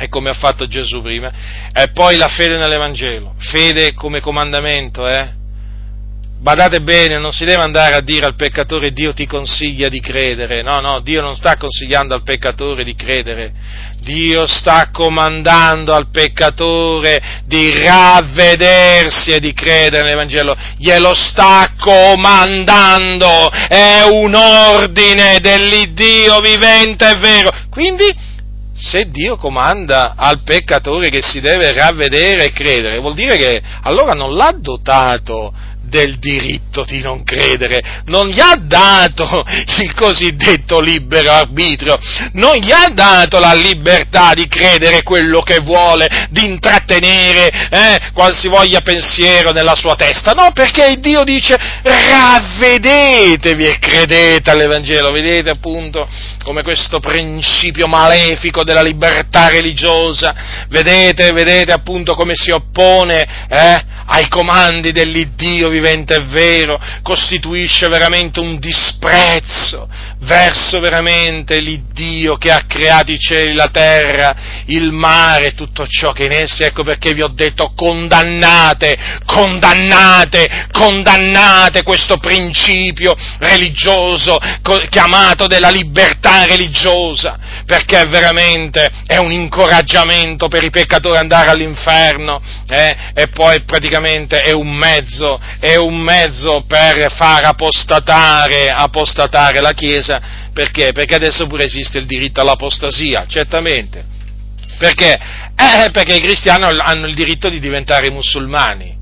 e come ha fatto Gesù prima, e poi la fede nell'Evangelo, fede come comandamento, eh? Badate bene, non si deve andare a dire al peccatore Dio ti consiglia di credere, no, no, Dio non sta consigliando al peccatore di credere, Dio sta comandando al peccatore di ravvedersi e di credere nell'Evangelo, glielo sta comandando, è un ordine dell'Iddio vivente e vero, quindi se Dio comanda al peccatore che si deve ravvedere e credere, vuol dire che allora non l'ha dotato del diritto di non credere, non gli ha dato il cosiddetto libero arbitrio, non gli ha dato la libertà di credere quello che vuole, di intrattenere eh, qualsivoglia pensiero nella sua testa, no, perché Dio dice ravvedetevi e credete all'Evangelo, vedete appunto come questo principio malefico della libertà religiosa, vedete, vedete appunto come si oppone eh, ai comandi dell'Iddio vivente e vero, costituisce veramente un disprezzo verso veramente l'Iddio che ha creato i cieli, la terra, il mare, tutto ciò che in essi, ecco perché vi ho detto condannate, condannate, condannate questo principio religioso chiamato della libertà religiosa, perché veramente è un incoraggiamento per i peccatori andare all'inferno eh? e poi praticamente è un mezzo, è un mezzo per far apostatare, apostatare la Chiesa, perché? Perché adesso pure esiste il diritto all'apostasia, certamente. Perché? Eh, perché i cristiani hanno il diritto di diventare musulmani.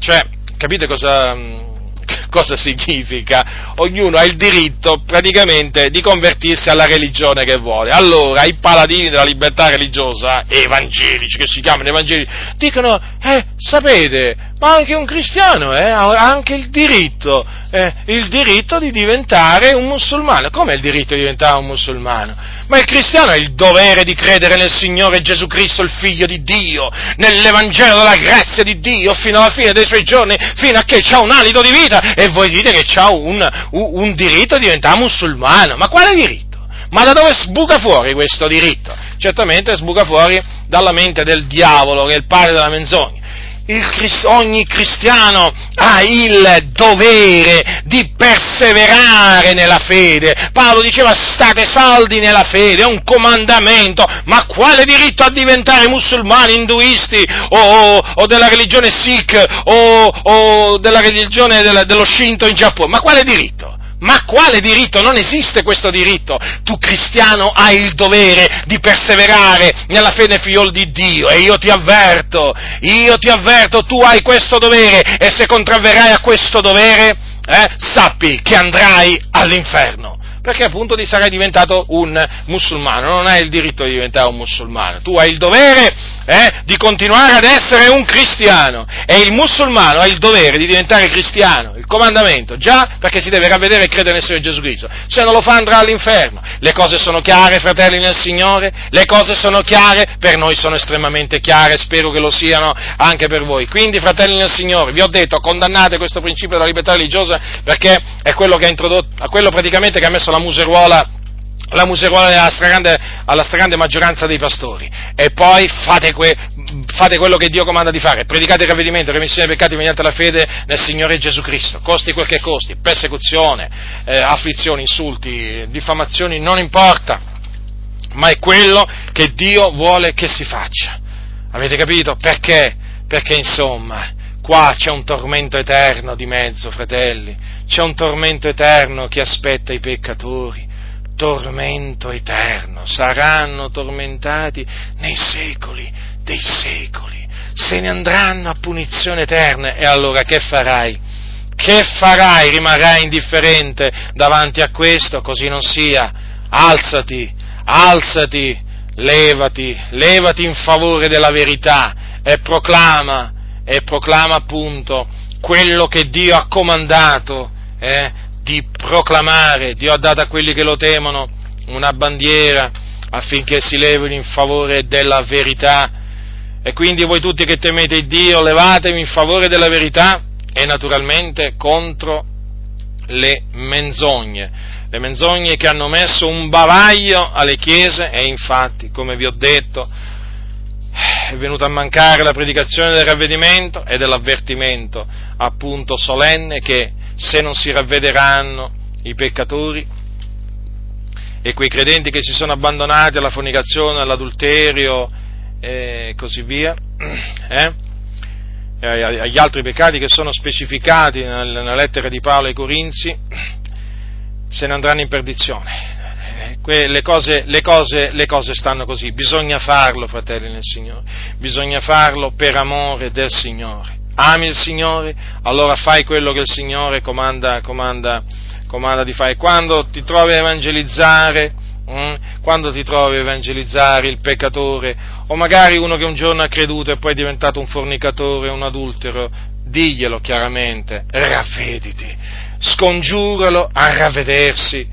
Cioè, capite cosa, cosa significa? Ognuno ha il diritto praticamente di convertirsi alla religione che vuole. Allora, i paladini della libertà religiosa, evangelici, che si chiamano evangelici, dicono, eh, sapete, ma anche un cristiano eh, ha anche il diritto, eh, il diritto di diventare un musulmano. Come il diritto di diventare un musulmano? Ma il cristiano ha il dovere di credere nel Signore Gesù Cristo, il Figlio di Dio, nell'Evangelo della grazia di Dio fino alla fine dei suoi giorni, fino a che ha un alito di vita e voi dite che ha un, un diritto di diventare musulmano. Ma quale diritto? Ma da dove sbuca fuori questo diritto? Certamente sbuca fuori dalla mente del diavolo, che è il padre della menzogna il, ogni cristiano ha il dovere di perseverare nella fede. Paolo diceva state saldi nella fede, è un comandamento, ma quale diritto a diventare musulmani, induisti o, o, o della religione Sikh o, o della religione dello Shinto in Giappone? Ma quale diritto? Ma quale diritto? Non esiste questo diritto. Tu cristiano hai il dovere di perseverare nella fede figliol di Dio e io ti avverto, io ti avverto, tu hai questo dovere e se contravverrai a questo dovere, eh, sappi che andrai all'inferno perché appunto ti sarai diventato un musulmano, non hai il diritto di diventare un musulmano, tu hai il dovere eh, di continuare ad essere un cristiano. E il musulmano ha il dovere di diventare cristiano, il comandamento, già perché si deve ravvedere e credere nel Signore Gesù Cristo, se non lo fa andrà all'inferno. Le cose sono chiare, fratelli nel Signore, le cose sono chiare, per noi sono estremamente chiare, spero che lo siano anche per voi. Quindi, fratelli nel Signore, vi ho detto, condannate questo principio della libertà religiosa perché è quello che ha introdotto, quello praticamente che ha messo la la museruola la museruola alla stragrande, alla stragrande, maggioranza dei pastori e poi fate, que, fate, quello che Dio comanda di fare, predicate il ravvedimento, remissione dei peccati mediante la fede nel Signore Gesù Cristo, costi quel che costi, persecuzione, eh, afflizioni, insulti, diffamazioni, non importa, ma è quello che Dio vuole che si faccia. Avete capito? Perché? Perché insomma, qua c'è un tormento eterno di mezzo, fratelli, c'è un tormento eterno che aspetta i peccatori, tormento eterno, saranno tormentati nei secoli dei secoli, se ne andranno a punizione eterna e allora che farai? Che farai? Rimarrai indifferente davanti a questo? Così non sia. Alzati, alzati, levati, levati in favore della verità e proclama e proclama appunto quello che Dio ha comandato eh, di proclamare. Dio ha dato a quelli che lo temono una bandiera affinché si levino in favore della verità. E quindi voi tutti che temete Dio, levatevi in favore della verità e naturalmente contro le menzogne. Le menzogne che hanno messo un bavaglio alle chiese e infatti, come vi ho detto, è venuta a mancare la predicazione del ravvedimento e dell'avvertimento appunto solenne che se non si ravvederanno i peccatori e quei credenti che si sono abbandonati alla fornicazione, all'adulterio e così via, eh? e agli altri peccati che sono specificati nella lettera di Paolo ai Corinzi, se ne andranno in perdizione le cose, le, cose, le cose stanno così, bisogna farlo, fratelli nel Signore, bisogna farlo per amore del Signore, ami il Signore, allora fai quello che il Signore comanda, comanda, comanda di fare. Quando ti trovi a evangelizzare, Mm? quando ti trovi a evangelizzare il peccatore, o magari uno che un giorno ha creduto e poi è diventato un fornicatore, un adultero, diglielo chiaramente, ravvediti, scongiuralo a ravvedersi,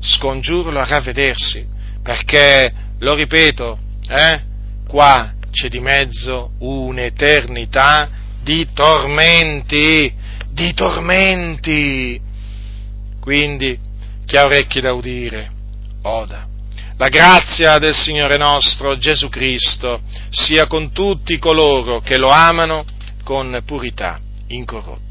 scongiuralo a ravvedersi, perché, lo ripeto, eh, qua c'è di mezzo un'eternità di tormenti, di tormenti. Quindi, chi ha orecchi da udire, oda. La grazia del Signore nostro Gesù Cristo sia con tutti coloro che lo amano con purità incorrotta.